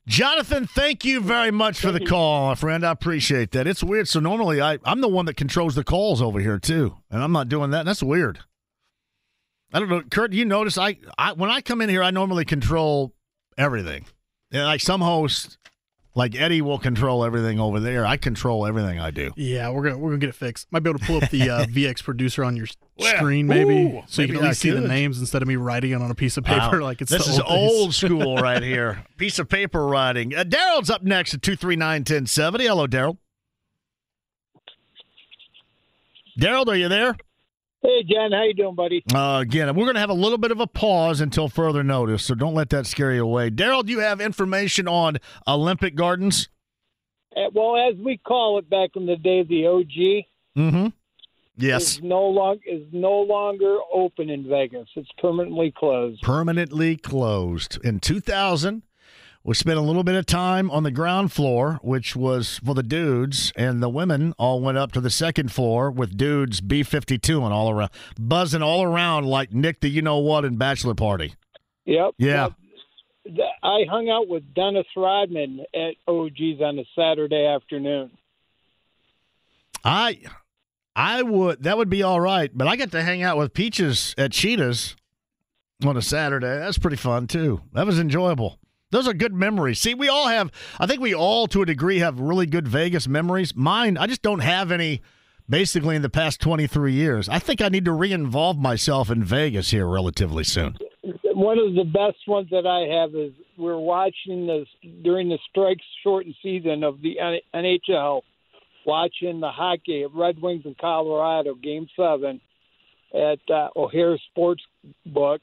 Jonathan, thank you very much for the call, my friend. I appreciate that. It's weird. So normally I, I'm the one that controls the calls over here too, and I'm not doing that. That's weird. I don't know, Kurt. You notice I, I when I come in here, I normally control everything. And like some hosts, like Eddie, will control everything over there. I control everything I do. Yeah, we're gonna we're gonna get it fixed. Might be able to pull up the uh, VX producer on your Well, screen, maybe, ooh, so you maybe can at I least see the could. names instead of me writing it on a piece of paper Wow. like it's this the is old, days. old school right here. Piece of paper writing. Uh, Daryl's up next at two three nine ten seventy. Hello, Daryl. Daryl, are you there? Hey, Jen, how you doing, buddy? Uh, again, we're going to have a little bit of a pause until further notice, so don't let that scare you away. Daryl, do you have information on Olympic Gardens? Uh, well, as we call it back in the day, the OG Mm-hmm. Yes. is no long is no longer open in Vegas. It's permanently closed. Permanently closed. In 2000, we spent a little bit of time on the ground floor, which was for the dudes, and the women all went up to the second floor with dudes B 52 and all around, buzzing all around like Nick the You Know What in Bachelor Party. Yep. Yeah. Th- I hung out with Dennis Rodman at OG's on a Saturday afternoon. I I would that would be all right, but I got to hang out with Peaches at Cheetahs on a Saturday. That's pretty fun too. That was enjoyable. Those are good memories. See, we all have I think we all to a degree have really good Vegas memories. Mine, I just don't have any basically in the past 23 years. I think I need to re-involve myself in Vegas here relatively soon. One of the best ones that I have is we're watching this during the strike shortened season of the NHL, watching the hockey at Red Wings in Colorado, Game Seven, at uh, O'Hare Sports Book,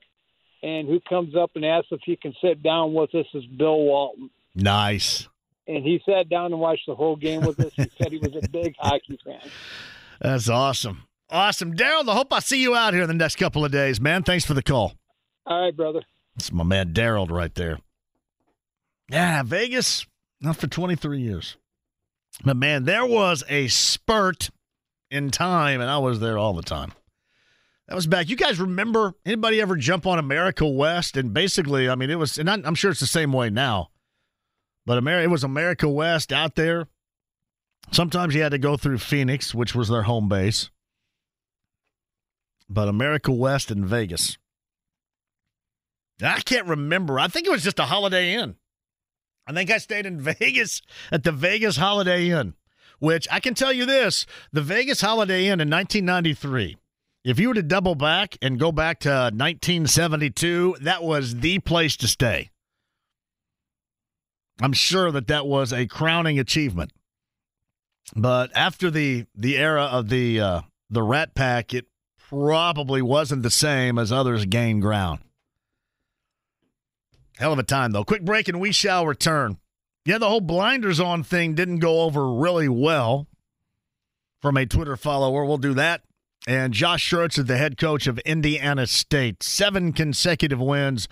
and who comes up and asks if he can sit down with us is Bill Walton. Nice. And he sat down and watched the whole game with us. He said he was a big hockey fan. That's awesome. Awesome. Daryl, I hope I see you out here in the next couple of days, man. Thanks for the call. All right, brother. It's my man Daryl right there. Yeah, Vegas, not for 23 years. But man, there was a spurt in time, and I was there all the time. That was back. You guys remember anybody ever jump on America West? And basically, I mean, it was, and I'm sure it's the same way now. But America, it was America West out there. Sometimes you had to go through Phoenix, which was their home base. But America West in Vegas. I can't remember. I think it was just a Holiday Inn. I think I stayed in Vegas at the Vegas Holiday Inn, which I can tell you this the Vegas Holiday Inn in 1993. If you were to double back and go back to 1972, that was the place to stay. I'm sure that that was a crowning achievement. But after the the era of the uh, the Rat Pack, it probably wasn't the same as others gained ground. Hell of a time though. Quick break and we shall return. Yeah, the whole blinders on thing didn't go over really well from a Twitter follower. We'll do that. And Josh Schertz is the head coach of Indiana State. Seven consecutive wins.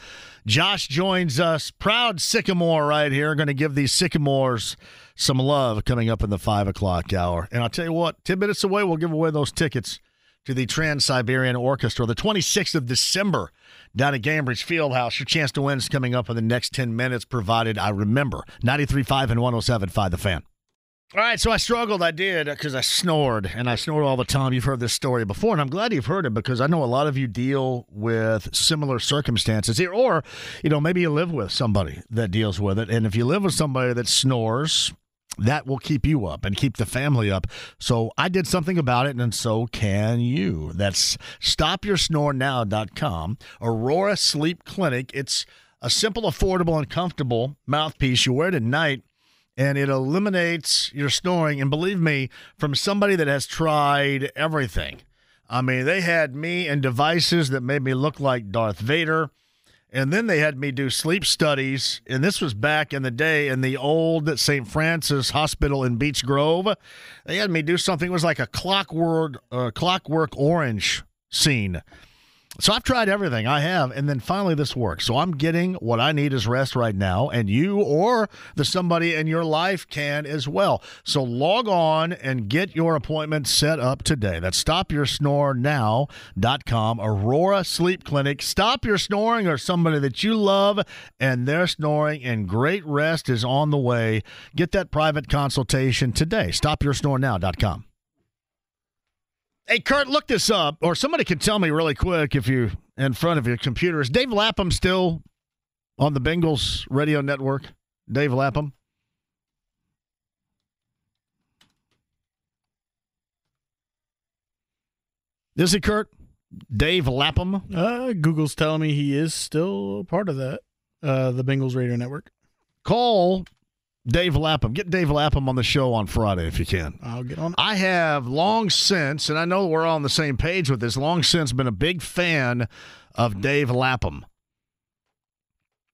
Josh joins us. Proud Sycamore right here. Going to give these Sycamores some love coming up in the five o'clock hour. And I'll tell you what, 10 minutes away, we'll give away those tickets to the Trans Siberian Orchestra, the 26th of December down at Gainbridge Fieldhouse. Your chance to win is coming up in the next 10 minutes, provided I remember. 93.5 and 107.5 The Fan. All right, so I struggled. I did because I snored, and I snore all the time. You've heard this story before, and I'm glad you've heard it because I know a lot of you deal with similar circumstances here, or you know maybe you live with somebody that deals with it, and if you live with somebody that snores, that will keep you up and keep the family up. So I did something about it, and so can you. That's stopyoursnorenow.com. Aurora Sleep Clinic. It's a simple, affordable, and comfortable mouthpiece you wear at night and it eliminates your snoring. And believe me, from somebody that has tried everything. I mean, they had me and devices that made me look like Darth Vader. And then they had me do sleep studies. And this was back in the day in the old St. Francis Hospital in Beech Grove. They had me do something, it was like a clockwork, uh, clockwork orange scene so I've tried everything. I have. And then finally this works. So I'm getting what I need is rest right now. And you or the somebody in your life can as well. So log on and get your appointment set up today. That's stopyoursnorenow.com. Aurora Sleep Clinic. Stop your snoring or somebody that you love and they're snoring and great rest is on the way. Get that private consultation today. Stopyoursnorenow.com. Hey, Kurt, look this up, or somebody can tell me really quick if you're in front of your computer. Is Dave Lapham still on the Bengals radio network? Dave Lapham? Is he, Kurt? Dave Lapham? Uh, Google's telling me he is still part of that, uh, the Bengals radio network. Call Dave Lapham. Get Dave Lapham on the show on Friday if you can. I'll get on. I have long since, and I know we're all on the same page with this, long since been a big fan of Dave Lapham.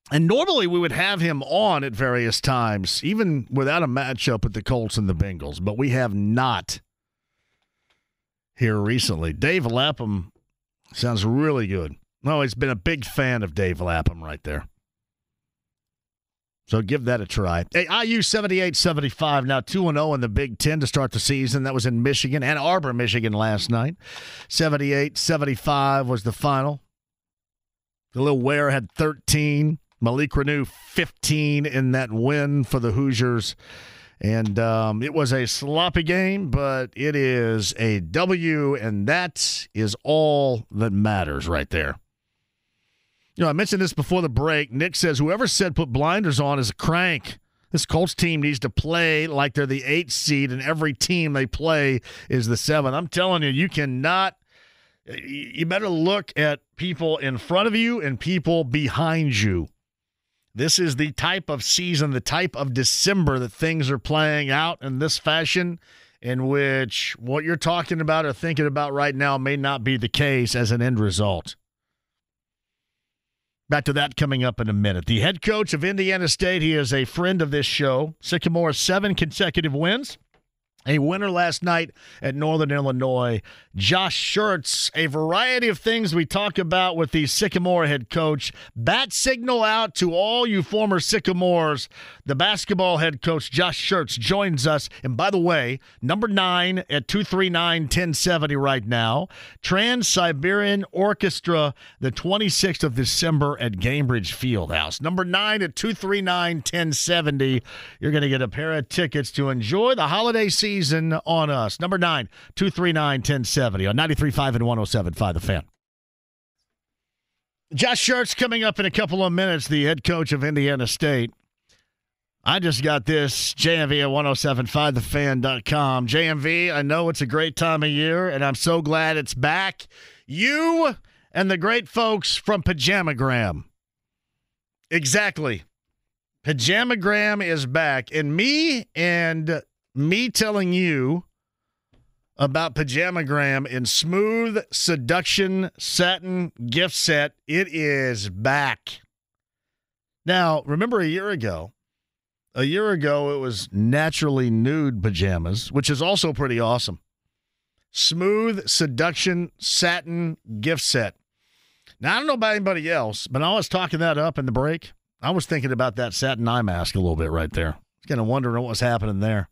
And normally we would have him on at various times, even without a matchup with the Colts and the Bengals, but we have not here recently. Dave Lapham sounds really good. No, he's been a big fan of Dave Lapham right there. So give that a try. Hey, IU 78 75, now 2 0 in the Big Ten to start the season. That was in Michigan, Ann Arbor, Michigan last night. 78 75 was the final. Kel'el Ware had 13. Malik Reneau 15 in that win for the Hoosiers. And um, it was a sloppy game, but it is a W, and that is all that matters right there. You know, I mentioned this before the break. Nick says whoever said put blinders on is a crank. This Colts team needs to play like they're the eighth seed, and every team they play is the seventh. I'm telling you, you cannot. You better look at people in front of you and people behind you. This is the type of season, the type of December that things are playing out in this fashion, in which what you're talking about or thinking about right now may not be the case as an end result. Back to that coming up in a minute. The head coach of Indiana State, he is a friend of this show. Sycamore, seven consecutive wins a winner last night at Northern Illinois. Josh Schertz, a variety of things we talk about with the Sycamore head coach. Bat signal out to all you former Sycamores. The basketball head coach, Josh Schertz, joins us. And by the way, number nine at 239 1070 right now. Trans Siberian Orchestra, the 26th of December at Gainbridge Fieldhouse. Number nine at 239 1070. You're going to get a pair of tickets to enjoy the holiday season season on us. Number nine, 239 1070 on 93.5 and 107.5 The Fan. Josh Schertz coming up in a couple of minutes, the head coach of Indiana State. I just got this JMV at 1075thefan.com. JMV, I know it's a great time of year, and I'm so glad it's back. You and the great folks from Pajamagram. Exactly. Pajamagram is back, and me and me telling you about Pajamagram in Smooth Seduction Satin Gift Set. It is back. Now, remember a year ago, a year ago it was naturally nude pajamas, which is also pretty awesome. Smooth Seduction Satin Gift Set. Now, I don't know about anybody else, but I was talking that up in the break. I was thinking about that satin eye mask a little bit right there. I was kind of wondering what was happening there.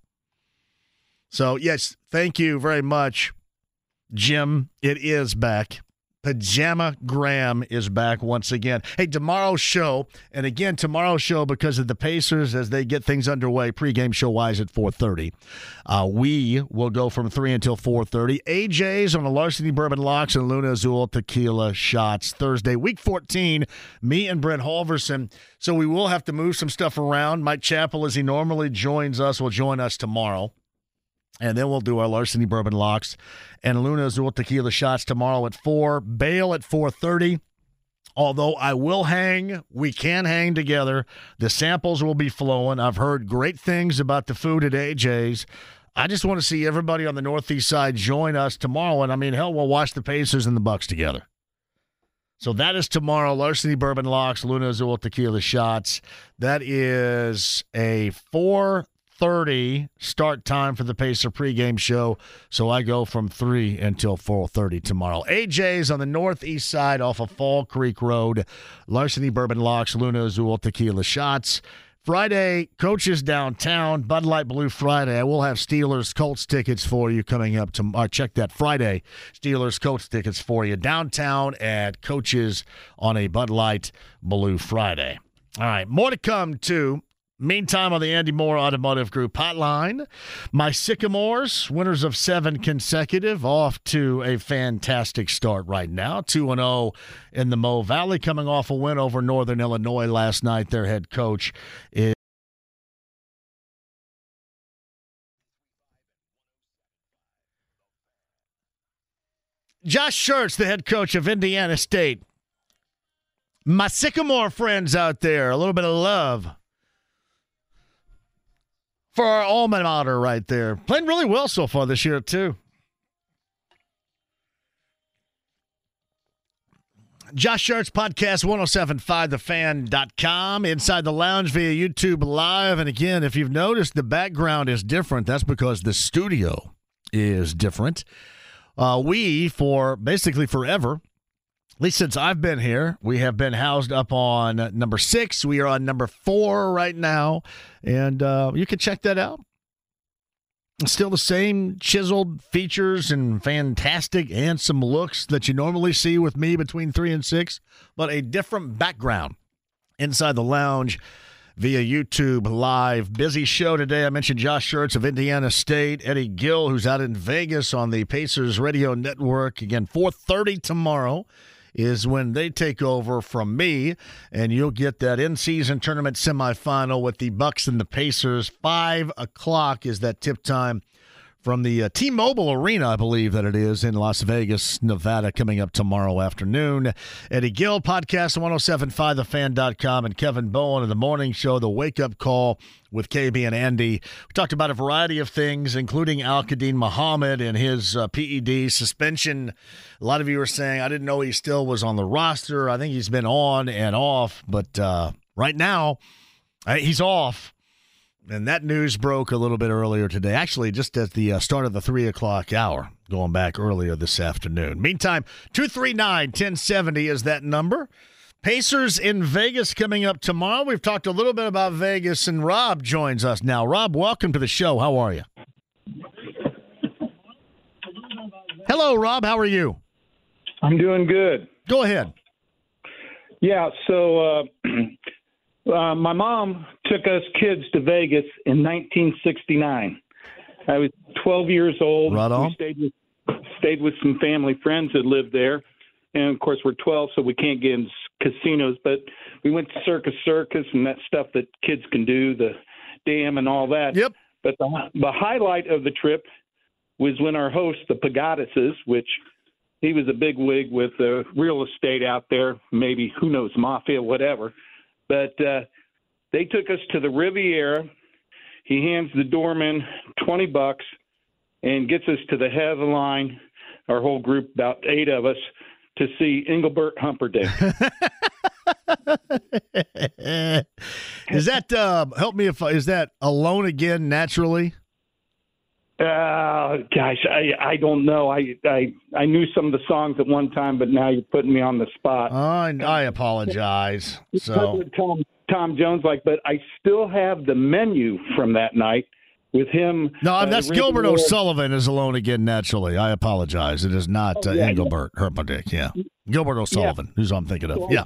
So, yes, thank you very much, Jim. It is back. Pajama Graham is back once again. Hey, tomorrow's show, and again tomorrow's show because of the Pacers as they get things underway pregame show wise at 4:30. Uh, we will go from three until 4:30. AJ's on the Larceny Bourbon Locks and Luna Azul Tequila Shots Thursday, week 14. Me and Brent Halverson. So we will have to move some stuff around. Mike Chappell, as he normally joins us, will join us tomorrow. And then we'll do our larceny bourbon locks and Luna Azul tequila shots tomorrow at four. Bail at four thirty. Although I will hang, we can hang together. The samples will be flowing. I've heard great things about the food at AJ's. I just want to see everybody on the Northeast side join us tomorrow. And I mean, hell, we'll watch the Pacers and the Bucks together. So that is tomorrow. Larceny Bourbon Locks, Luna Azul Tequila Shots. That is a four 30 start time for the Pacer pregame show. So I go from 3 until 4.30 tomorrow. AJ's on the northeast side off of Fall Creek Road. Larceny Bourbon Locks, Luna Azul Tequila Shots. Friday, coaches downtown, Bud Light Blue Friday. I will have Steelers Colts tickets for you coming up tomorrow. Uh, check that Friday. Steelers Colts tickets for you downtown at coaches on a Bud Light Blue Friday. All right, more to come too. Meantime, on the Andy Moore Automotive Group hotline, my Sycamores, winners of seven consecutive, off to a fantastic start right now. 2 0 in the Mo Valley, coming off a win over Northern Illinois last night. Their head coach is. Josh Schertz, the head coach of Indiana State. My Sycamore friends out there, a little bit of love for our alma mater right there. Playing really well so far this year, too. Josh Schertz Podcast 1075thefan.com. Inside the lounge via YouTube Live. And again, if you've noticed the background is different, that's because the studio is different. Uh, we, for basically forever, at least since I've been here, we have been housed up on number six. We are on number four right now, and uh, you can check that out. Still the same chiseled features and fantastic handsome looks that you normally see with me between three and six, but a different background inside the lounge via YouTube Live. Busy show today. I mentioned Josh Schertz of Indiana State, Eddie Gill, who's out in Vegas on the Pacers Radio Network. Again, 4.30 tomorrow is when they take over from me, and you'll get that in-season tournament semifinal with the Bucks and the Pacers. Five o'clock is that tip time from the uh, T-Mobile Arena, I believe that it is in Las Vegas, Nevada, coming up tomorrow afternoon. Eddie Gill, podcast 1075thefan.com, and Kevin Bowen of the morning show, The Wake Up Call with KB and Andy. We talked about a variety of things, including Al-Quadin Muhammad and his uh, PED suspension. A lot of you are saying, I didn't know he still was on the roster. I think he's been on and off, but uh, right now, he's off. And that news broke a little bit earlier today, actually, just at the uh, start of the three o'clock hour, going back earlier this afternoon. Meantime, 239 1070 is that number. Pacers in Vegas coming up tomorrow. We've talked a little bit about Vegas, and Rob joins us now. Rob, welcome to the show. How are you? Hello, Rob. How are you? I'm doing good. Go ahead. Yeah, so uh, Uh, my mom took us kids to Vegas in 1969. I was 12 years old. Right on. We stayed with stayed with some family friends that lived there, and of course we're 12, so we can't get in casinos. But we went to Circus Circus and that stuff that kids can do, the dam and all that. Yep. But the the highlight of the trip was when our host, the Pagadises, which he was a big wig with uh, real estate out there, maybe who knows mafia, whatever but uh, they took us to the Riviera, He hands the doorman 20 bucks and gets us to the head of the line, our whole group, about eight of us, to see Engelbert Humperdinck. is that uh, help me if is that alone again naturally? Uh, gosh, I I don't know. I I I knew some of the songs at one time, but now you're putting me on the spot. Oh, I, I apologize. So Tom Tom Jones like, but I still have the menu from that night with him. No, uh, that's Gilbert. O'Sullivan is alone again naturally. I apologize. It is not Oh, uh, yeah, Engelbert Herpendick. Yeah, Gilbert O'Sullivan, who's I'm thinking of. Well, Yeah.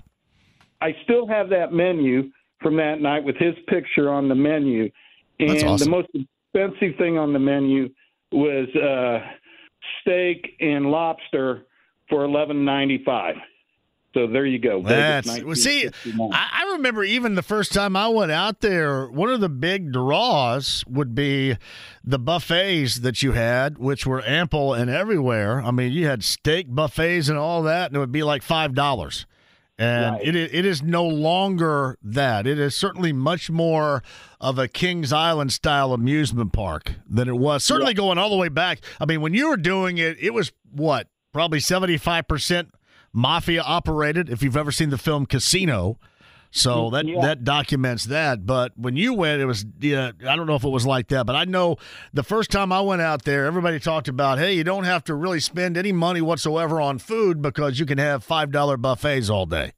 I still have that menu from that night with his picture on the menu. And That's awesome. the most expensive thing on the menu was uh, steak and lobster for eleven ninety five. So there you go. That's well, see, I, I remember even the first time I went out there, one of the big draws would be the buffets that you had, which were ample and everywhere. I mean, you had steak buffets and all that, and it would be like five dollars. And Right. it is, it is no longer that. It is certainly much more of a Kings Island style amusement park than it was. Certainly going all the way back. I mean, when you were doing it, it was what probably seventy five percent mafia operated. If you've ever seen the film Casino, so that Yeah. that documents that. But when you went, it was yeah. I don't know if it was like that, but I know the first time I went out there, everybody talked about, hey, you don't have to really spend any money whatsoever on food because you can have five dollar buffets all day.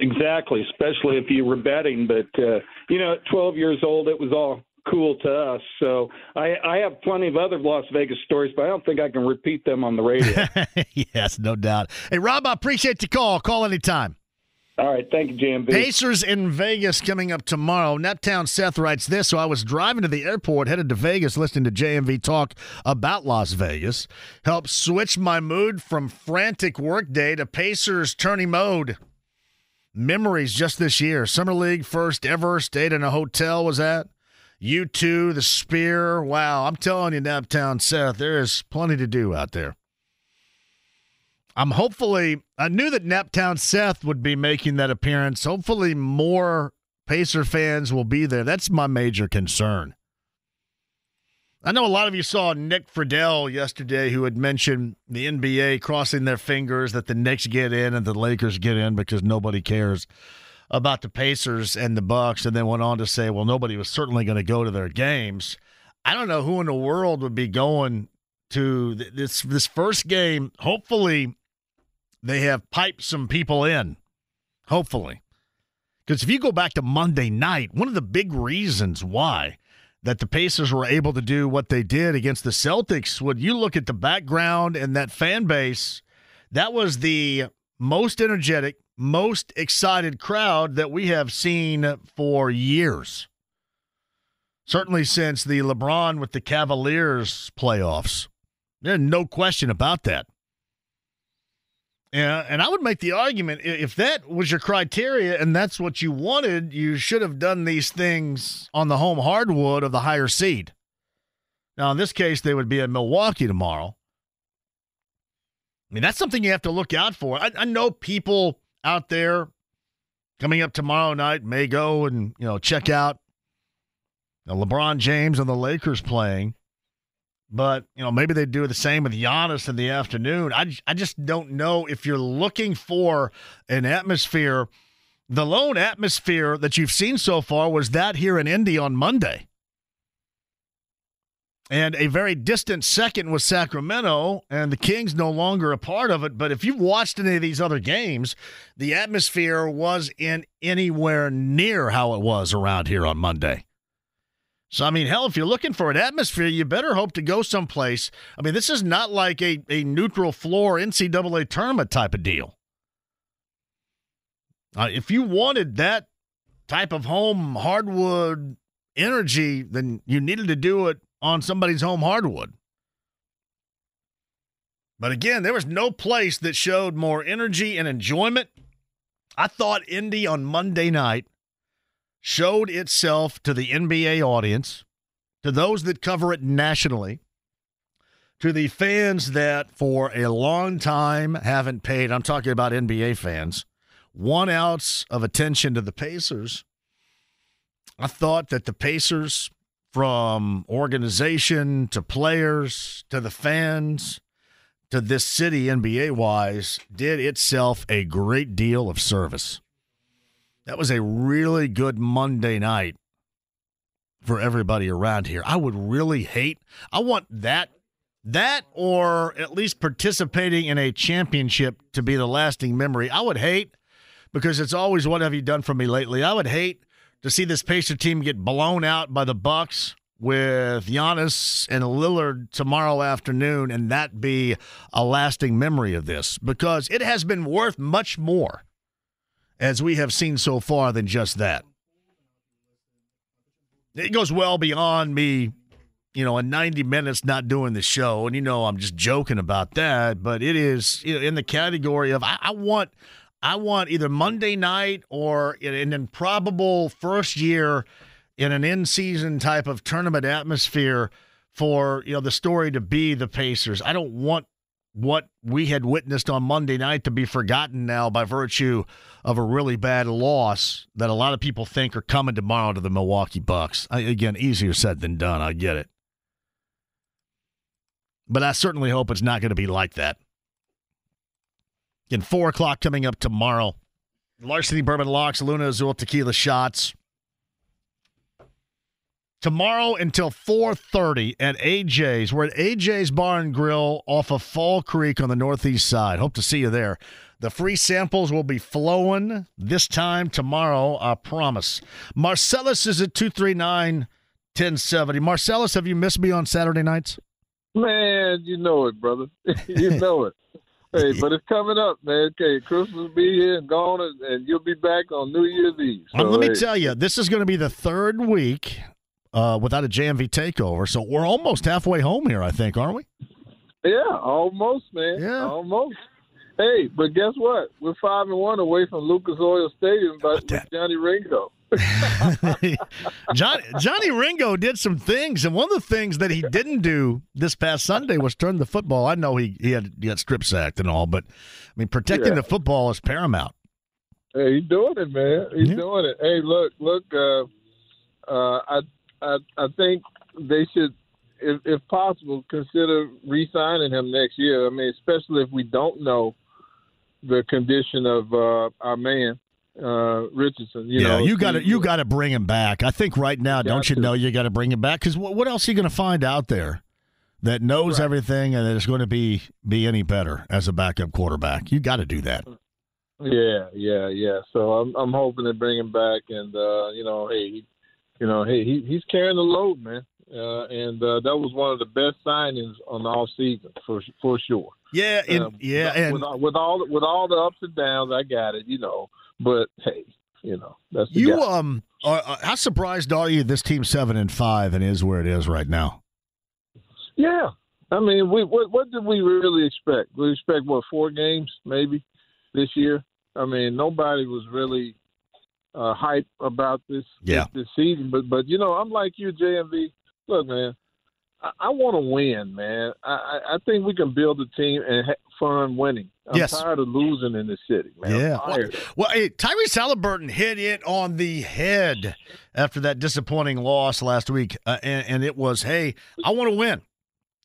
Exactly, especially if you were betting. But uh, you know, at 12 years old, it was all cool to us. So I, I have plenty of other Las Vegas stories, but I don't think I can repeat them on the radio. yes, no doubt. Hey, Rob, I appreciate the call. Call anytime. All right, thank you, JMV. Pacers in Vegas coming up tomorrow. Naptown Seth writes this. So I was driving to the airport, headed to Vegas, listening to JMV talk about Las Vegas. Helped switch my mood from frantic workday to Pacers tourney mode. Memories just this year. Summer League first ever. Stayed in a hotel, was that? U2, the Sphere. Wow, I'm telling you, Naptown Seth, there is plenty to do out there. I'm hopefully, I knew that Naptown Seth would be making that appearance. Hopefully, more Pacer fans will be there. That's my major concern. I know a lot of you saw Nick Friedell yesterday who had mentioned the NBA crossing their fingers that the Knicks get in and the Lakers get in because nobody cares about the Pacers and the Bucks and then went on to say, well, nobody was certainly going to go to their games. I don't know who in the world would be going to this this first game. Hopefully, they have piped some people in. Hopefully. Because if you go back to Monday night, one of the big reasons why that the Pacers were able to do what they did against the Celtics, when you look at the background and that fan base, that was the most energetic, most excited crowd that we have seen for years. Certainly since the LeBron with the Cavaliers playoffs. There's no question about that. Yeah, and I would make the argument if that was your criteria and that's what you wanted, you should have done these things on the home hardwood of the higher seed. Now, in this case, they would be in Milwaukee tomorrow. I mean, that's something you have to look out for. I, I know people out there coming up tomorrow night may go and you know check out LeBron James and the Lakers playing. But, you know, maybe they do the same with Giannis in the afternoon. I I just don't know if you're looking for an atmosphere. The lone atmosphere that you've seen so far was that here in Indy on Monday. And a very distant second was Sacramento, and the Kings no longer a part of it. But if you've watched any of these other games, the atmosphere was in anywhere near how it was around here on Monday. So, I mean, hell, if you're looking for an atmosphere, you better hope to go someplace. I mean, this is not like a, a neutral floor NCAA tournament type of deal. Uh, if you wanted that type of home hardwood energy, then you needed to do it on somebody's home hardwood. But again, there was no place that showed more energy and enjoyment. I thought Indy on Monday night showed itself to the NBA audience, to those that cover it nationally, to the fans that for a long time haven't paid, I'm talking about NBA fans, one ounce of attention to the Pacers. I thought that the Pacers from organization to players to the fans to this city NBA wise did itself a great deal of service. That was a really good Monday night for everybody around here. I would really hate I want that that or at least participating in a championship to be the lasting memory. I would hate because it's always what have you done for me lately. I would hate to see this Pacer team get blown out by the Bucks with Giannis and Lillard tomorrow afternoon, and that be a lasting memory of this because it has been worth much more as we have seen so far than just that. It goes well beyond me, you know, in 90 minutes not doing the show. And, you know, I'm just joking about that, but it is in the category of I, I want. I want either Monday night or an improbable first year in an in-season type of tournament atmosphere for you know the story to be the Pacers. I don't want what we had witnessed on Monday night to be forgotten now by virtue of a really bad loss that a lot of people think are coming tomorrow to the Milwaukee Bucks. I, again, easier said than done. I get it. But I certainly hope it's not going to be like that. Again, 4 o'clock coming up tomorrow. Larceny Bourbon Locks, Luna Azul Tequila Shots. Tomorrow until 4.30 at AJ's. We're at AJ's Bar and Grill off of Fall Creek on the northeast side. Hope to see you there. The free samples will be flowing this time tomorrow, I promise. Marcellus is at 239 1070. Marcellus, have you missed me on Saturday nights? Man, you know it, brother. you know it. Hey, but it's coming up, man. Okay, Christmas will be here and gone, and, and you'll be back on New Year's Eve. So, let me hey. tell you, this is going to be the third week uh, without a JMV takeover. So we're almost halfway home here, I think, aren't we? Yeah, almost, man. Yeah. almost. Hey, but guess what? We're five and one away from Lucas Oil Stadium, but Johnny Ringo. Johnny, Johnny Ringo did some things, and one of the things that he didn't do this past Sunday was turn the football. I know he, he had he got strip sacked and all, but I mean protecting Yeah. the football is paramount. Hey, he's doing it, man. He's Yeah. doing it. Hey, look, look. Uh, uh, I, I, I think they should, if, if possible, consider re-signing him next year. I mean, especially if we don't know the condition of uh, our man uh, Richardson. You yeah, know, you got to you got to bring him back. I think right now, don't you to. know you got to bring him back? Because what, what else are you going to find out there that knows Right. everything and that is going to be be any better as a backup quarterback? You got to do that. Yeah, yeah, yeah. So I'm I'm hoping to bring him back, and uh, you know, hey, he, you know, hey, he, he's carrying the load, man. Uh, and uh, that was one of the best signings on the off season for for sure. Yeah, and, Um, yeah, and with, all- with all with all the ups and downs, I got it, you know. But hey, you know, that's the you guy. um, are- how surprised are you? This team seven and five and is where it is right now. Yeah, I mean, we what what did we really expect? We expect what four games maybe this year. I mean, nobody was really uh, hype about this, Yeah. this this season. But but you know, I'm like you, JMV. Look, man, I, I want to win, man. I, I think we can build a team and have fun winning. I'm Yes. tired of losing in this city, man. Yeah. tired. Well, hey, Tyrese Halliburton hit it on the head after that disappointing loss last week, uh, and, and it was, hey, I want to win.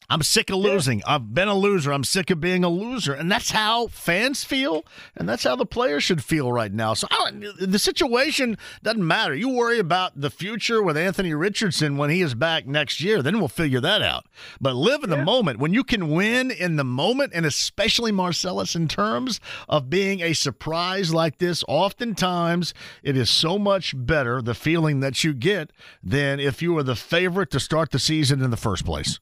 I'm sick of losing. I've been a loser. I'm sick of being a loser, and that's how fans feel, and that's how the players should feel right now. So I don't, the situation doesn't matter. You worry about the future with Anthony Richardson when he is back next year. Then we'll figure that out. But live in the moment when you can win in the moment, and especially Marcellus in terms of being a surprise like this. Oftentimes, it is so much better the feeling that you get than if you were the favorite to start the season in the first place.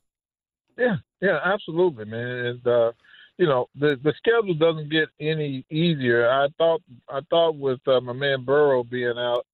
Yeah, yeah, absolutely, man. And uh, you know, the the schedule doesn't get any easier. I thought I thought with uh, my man Burrow being out,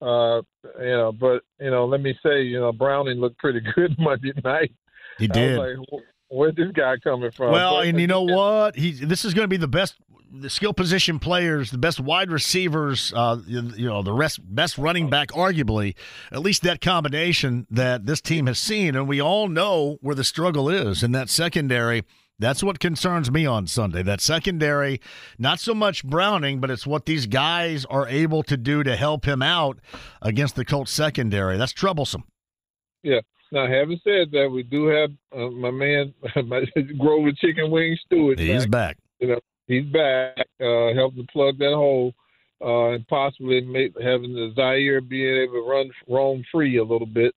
uh, you know, but you know, let me say, you know, Browning looked pretty good Monday night. He I did. was like, where's this guy coming from? Well, But- and you know what? He this is going to be the best the skill position players, the best wide receivers, uh, you, know, the rest best running back, arguably, at least that combination that this team has seen, and we all know where the struggle is in that secondary. That's what concerns me on Sunday. That secondary, not so much Browning, but it's what these guys are able to do to help him out against the Colts secondary. That's troublesome. Yeah. Now, having said that, we do have uh, my man, my Grover Chicken Wing Stewart. He's back. You know, he's back, uh, helping to plug that hole, uh, and possibly make, having the Zaire being able to run roam free a little bit.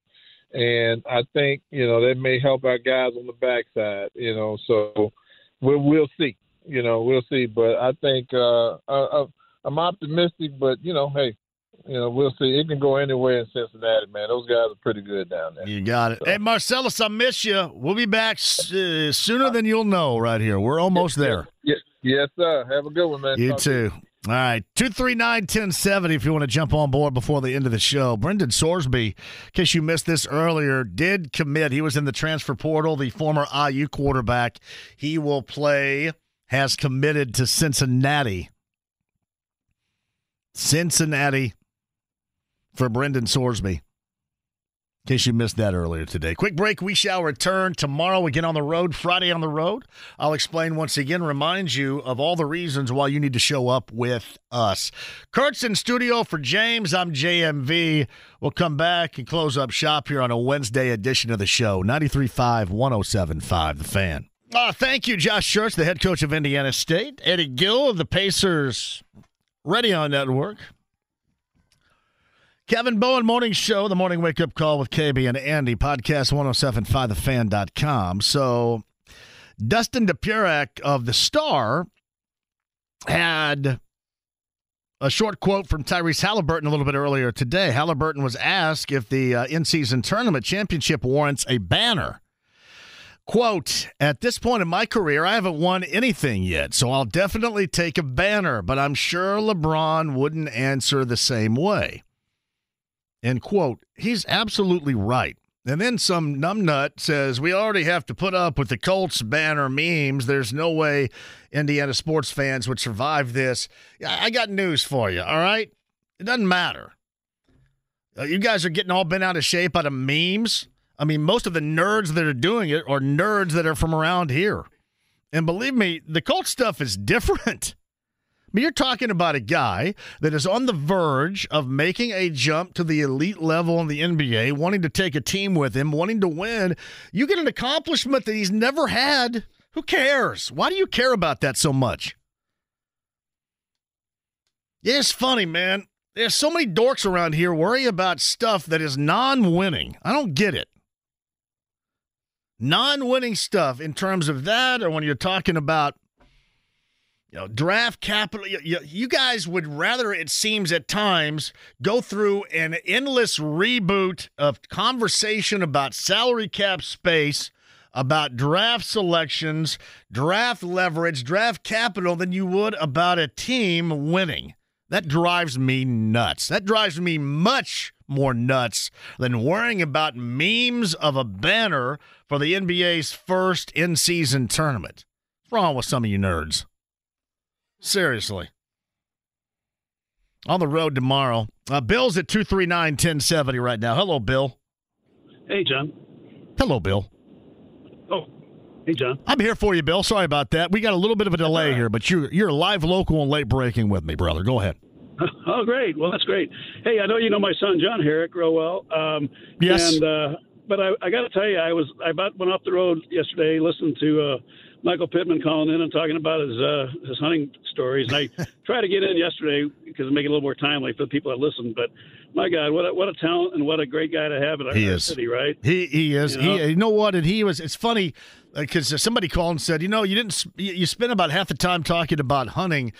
And I think you know that may help our guys on the backside. You know, so we'll we'll see. You know, we'll see. But I think uh, I, I'm optimistic. But you know, hey, you know, we'll see. It can go anywhere in Cincinnati, man. Those guys are pretty good down there. You got it. So. Hey, Marcellus, I miss you. We'll be back uh, sooner than you'll know right here. We're almost there. Yes, yes, sir. Have a good one, man. You Talk too. To you. All right, 239 1070 if you want to jump on board before the end of the show. Brendan Sorsby, in case you missed this earlier, did commit. He was in the transfer portal, the former IU quarterback. He will play, has committed to Cincinnati. Cincinnati for Brendan Sorsby. In case you missed that earlier today. Quick break. We shall return tomorrow again on the road, Friday on the road. I'll explain once again, remind you of all the reasons why you need to show up with us. Kurt's in studio for James. I'm JMV. We'll come back and close up shop here on a Wednesday edition of the show. 93.5, 107.5, The Fan. Uh, thank you, Josh Schertz, the head coach of Indiana State. Eddie Gill of the Pacers Radio Network. Kevin Bowen Morning Show, the morning wake up call with KB and Andy, podcast 1075thefan.com. So, Dustin Dopirak of The Star had a short quote from Tyrese Halliburton a little bit earlier today. Halliburton was asked if the uh, in season tournament championship warrants a banner. Quote, at this point in my career, I haven't won anything yet, so I'll definitely take a banner, but I'm sure LeBron wouldn't answer the same way. End quote. He's absolutely right. And then some numbnut says, We already have to put up with the Colts banner memes. There's no way Indiana sports fans would survive this. I got news for you, all right? It doesn't matter. Uh, you guys are getting all bent out of shape out of memes. I mean, most of the nerds that are doing it are nerds that are from around here. And believe me, the Colts stuff is different. Mean, you're talking about a guy that is on the verge of making a jump to the elite level in the NBA, wanting to take a team with him, wanting to win. You get an accomplishment that he's never had. Who cares? Why do you care about that so much? It's funny, man. There's so many dorks around here worry about stuff that is non winning. I don't get it. Non winning stuff in terms of that, or when you're talking about you know, draft capital. You, you, guys would rather, it seems at times, go through an endless reboot of conversation about salary cap space, about draft selections, draft leverage, draft capital than you would about a team winning. That drives me nuts. That drives me much more nuts than worrying about memes of a banner for the NBA's first in season tournament. What's wrong with some of you nerds? Seriously. On the road tomorrow. Uh, Bill's at 239 1070 right now. Hello, Bill. Hey, John. Hello, Bill. Oh, hey, John. I'm here for you, Bill. Sorry about that. We got a little bit of a delay right. here, but you're, you're live, local, and late breaking with me, brother. Go ahead. Oh, great. Well, that's great. Hey, I know you know my son, John Herrick, real well. Um, yes. And, uh, but I, I got to tell you, I was I about went off the road yesterday, listened to uh, Michael Pittman calling in and talking about his uh, his hunting stories. And I tried to get in yesterday because make it a little more timely for the people that listen. But my God, what a, what a talent and what a great guy to have in our, he our is. city, right? He he is. You know? He you know what? And he was. It's funny because uh, somebody called and said, you know, you didn't you spent about half the time talking about hunting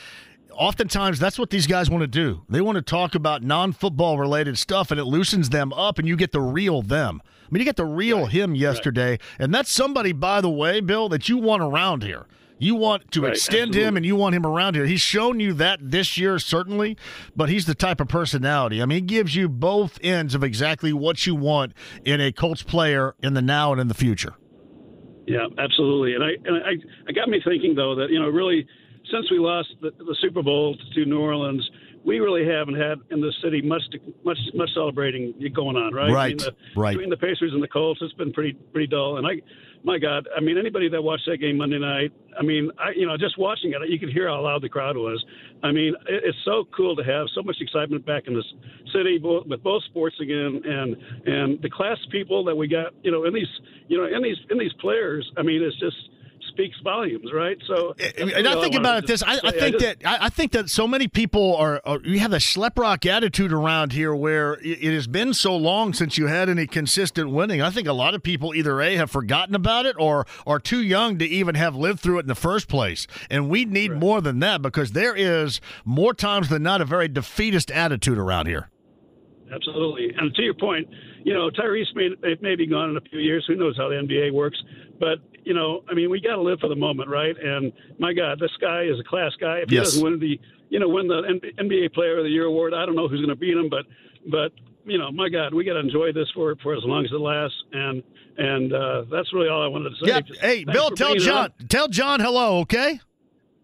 oftentimes that's what these guys want to do. They want to talk about non-football related stuff and it loosens them up and you get the real them. I mean, you get the real right. him yesterday, right. and that's somebody, by the way, Bill, that you want around here. You want to right. extend Absolutely. him and you want him around here. He's shown you that this year, certainly, but he's the type of personality. I mean, he gives you both ends of exactly what you want in a Colts player in the now and in the future. Yeah, absolutely. And I and I, I got me thinking though that you know really since we lost the, the Super Bowl to New Orleans, we really haven't had in the city much much much celebrating going on, right? Right, I mean, the, right. Between the Pacers and the Colts, it's been pretty pretty dull. And I, my God, I mean, anybody that watched that game Monday night, I mean, I you know just watching it, you could hear how loud the crowd was. I mean, it, it's so cool to have so much excitement back in this city both, with both sports again, and and the class people that we got, you know, in these you know in these in these players. I mean, it's just speaks volumes, right? So, eh, and I think about it this. I, I think that I, I think that so many people are, are you have the schleprock attitude around here, where it, it has been so long since you had any consistent winning. I think a lot of people either a have forgotten about it or are too young to even have lived through it in the first place. And we need Right. more than that because there is more times than not a very defeatist attitude around here. Absolutely. And to your point, you know, Tyrese may, may be gone in a few years. Who knows how the NBA works? But, you know, I mean, we got to live for the moment, right? And my God, this guy is a class guy. If he Yes. doesn't win the, you know, win the NBA Player of the Year award, I don't know who's going to beat him, but, but, you know, my God, we got to enjoy this for for as long as it lasts, and and uh, that's really all I wanted to say. Yeah. Just Hey, Bill, tell John, up. tell John hello, okay?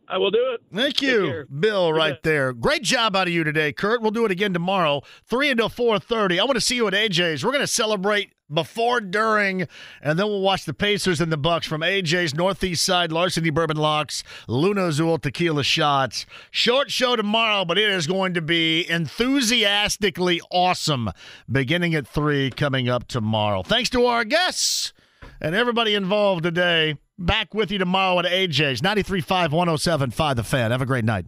I will do it. Thank you. Bill. Right bet. there. Great job out of you today, Kurt. We'll do it again tomorrow, three until four thirty. I want to see you at AJ's. We're going to celebrate before, during, and then we'll watch the Pacers and the Bucks from AJ's Northeast Side, Larceny Bourbon Locks, Luna Azul Tequila Shots. Short show tomorrow, but it is going to be enthusiastically awesome. Beginning at three, coming up tomorrow. Thanks to our guests and everybody involved today. Back with you tomorrow at AJ's 93.5 107.5 The Fan. Have a great night.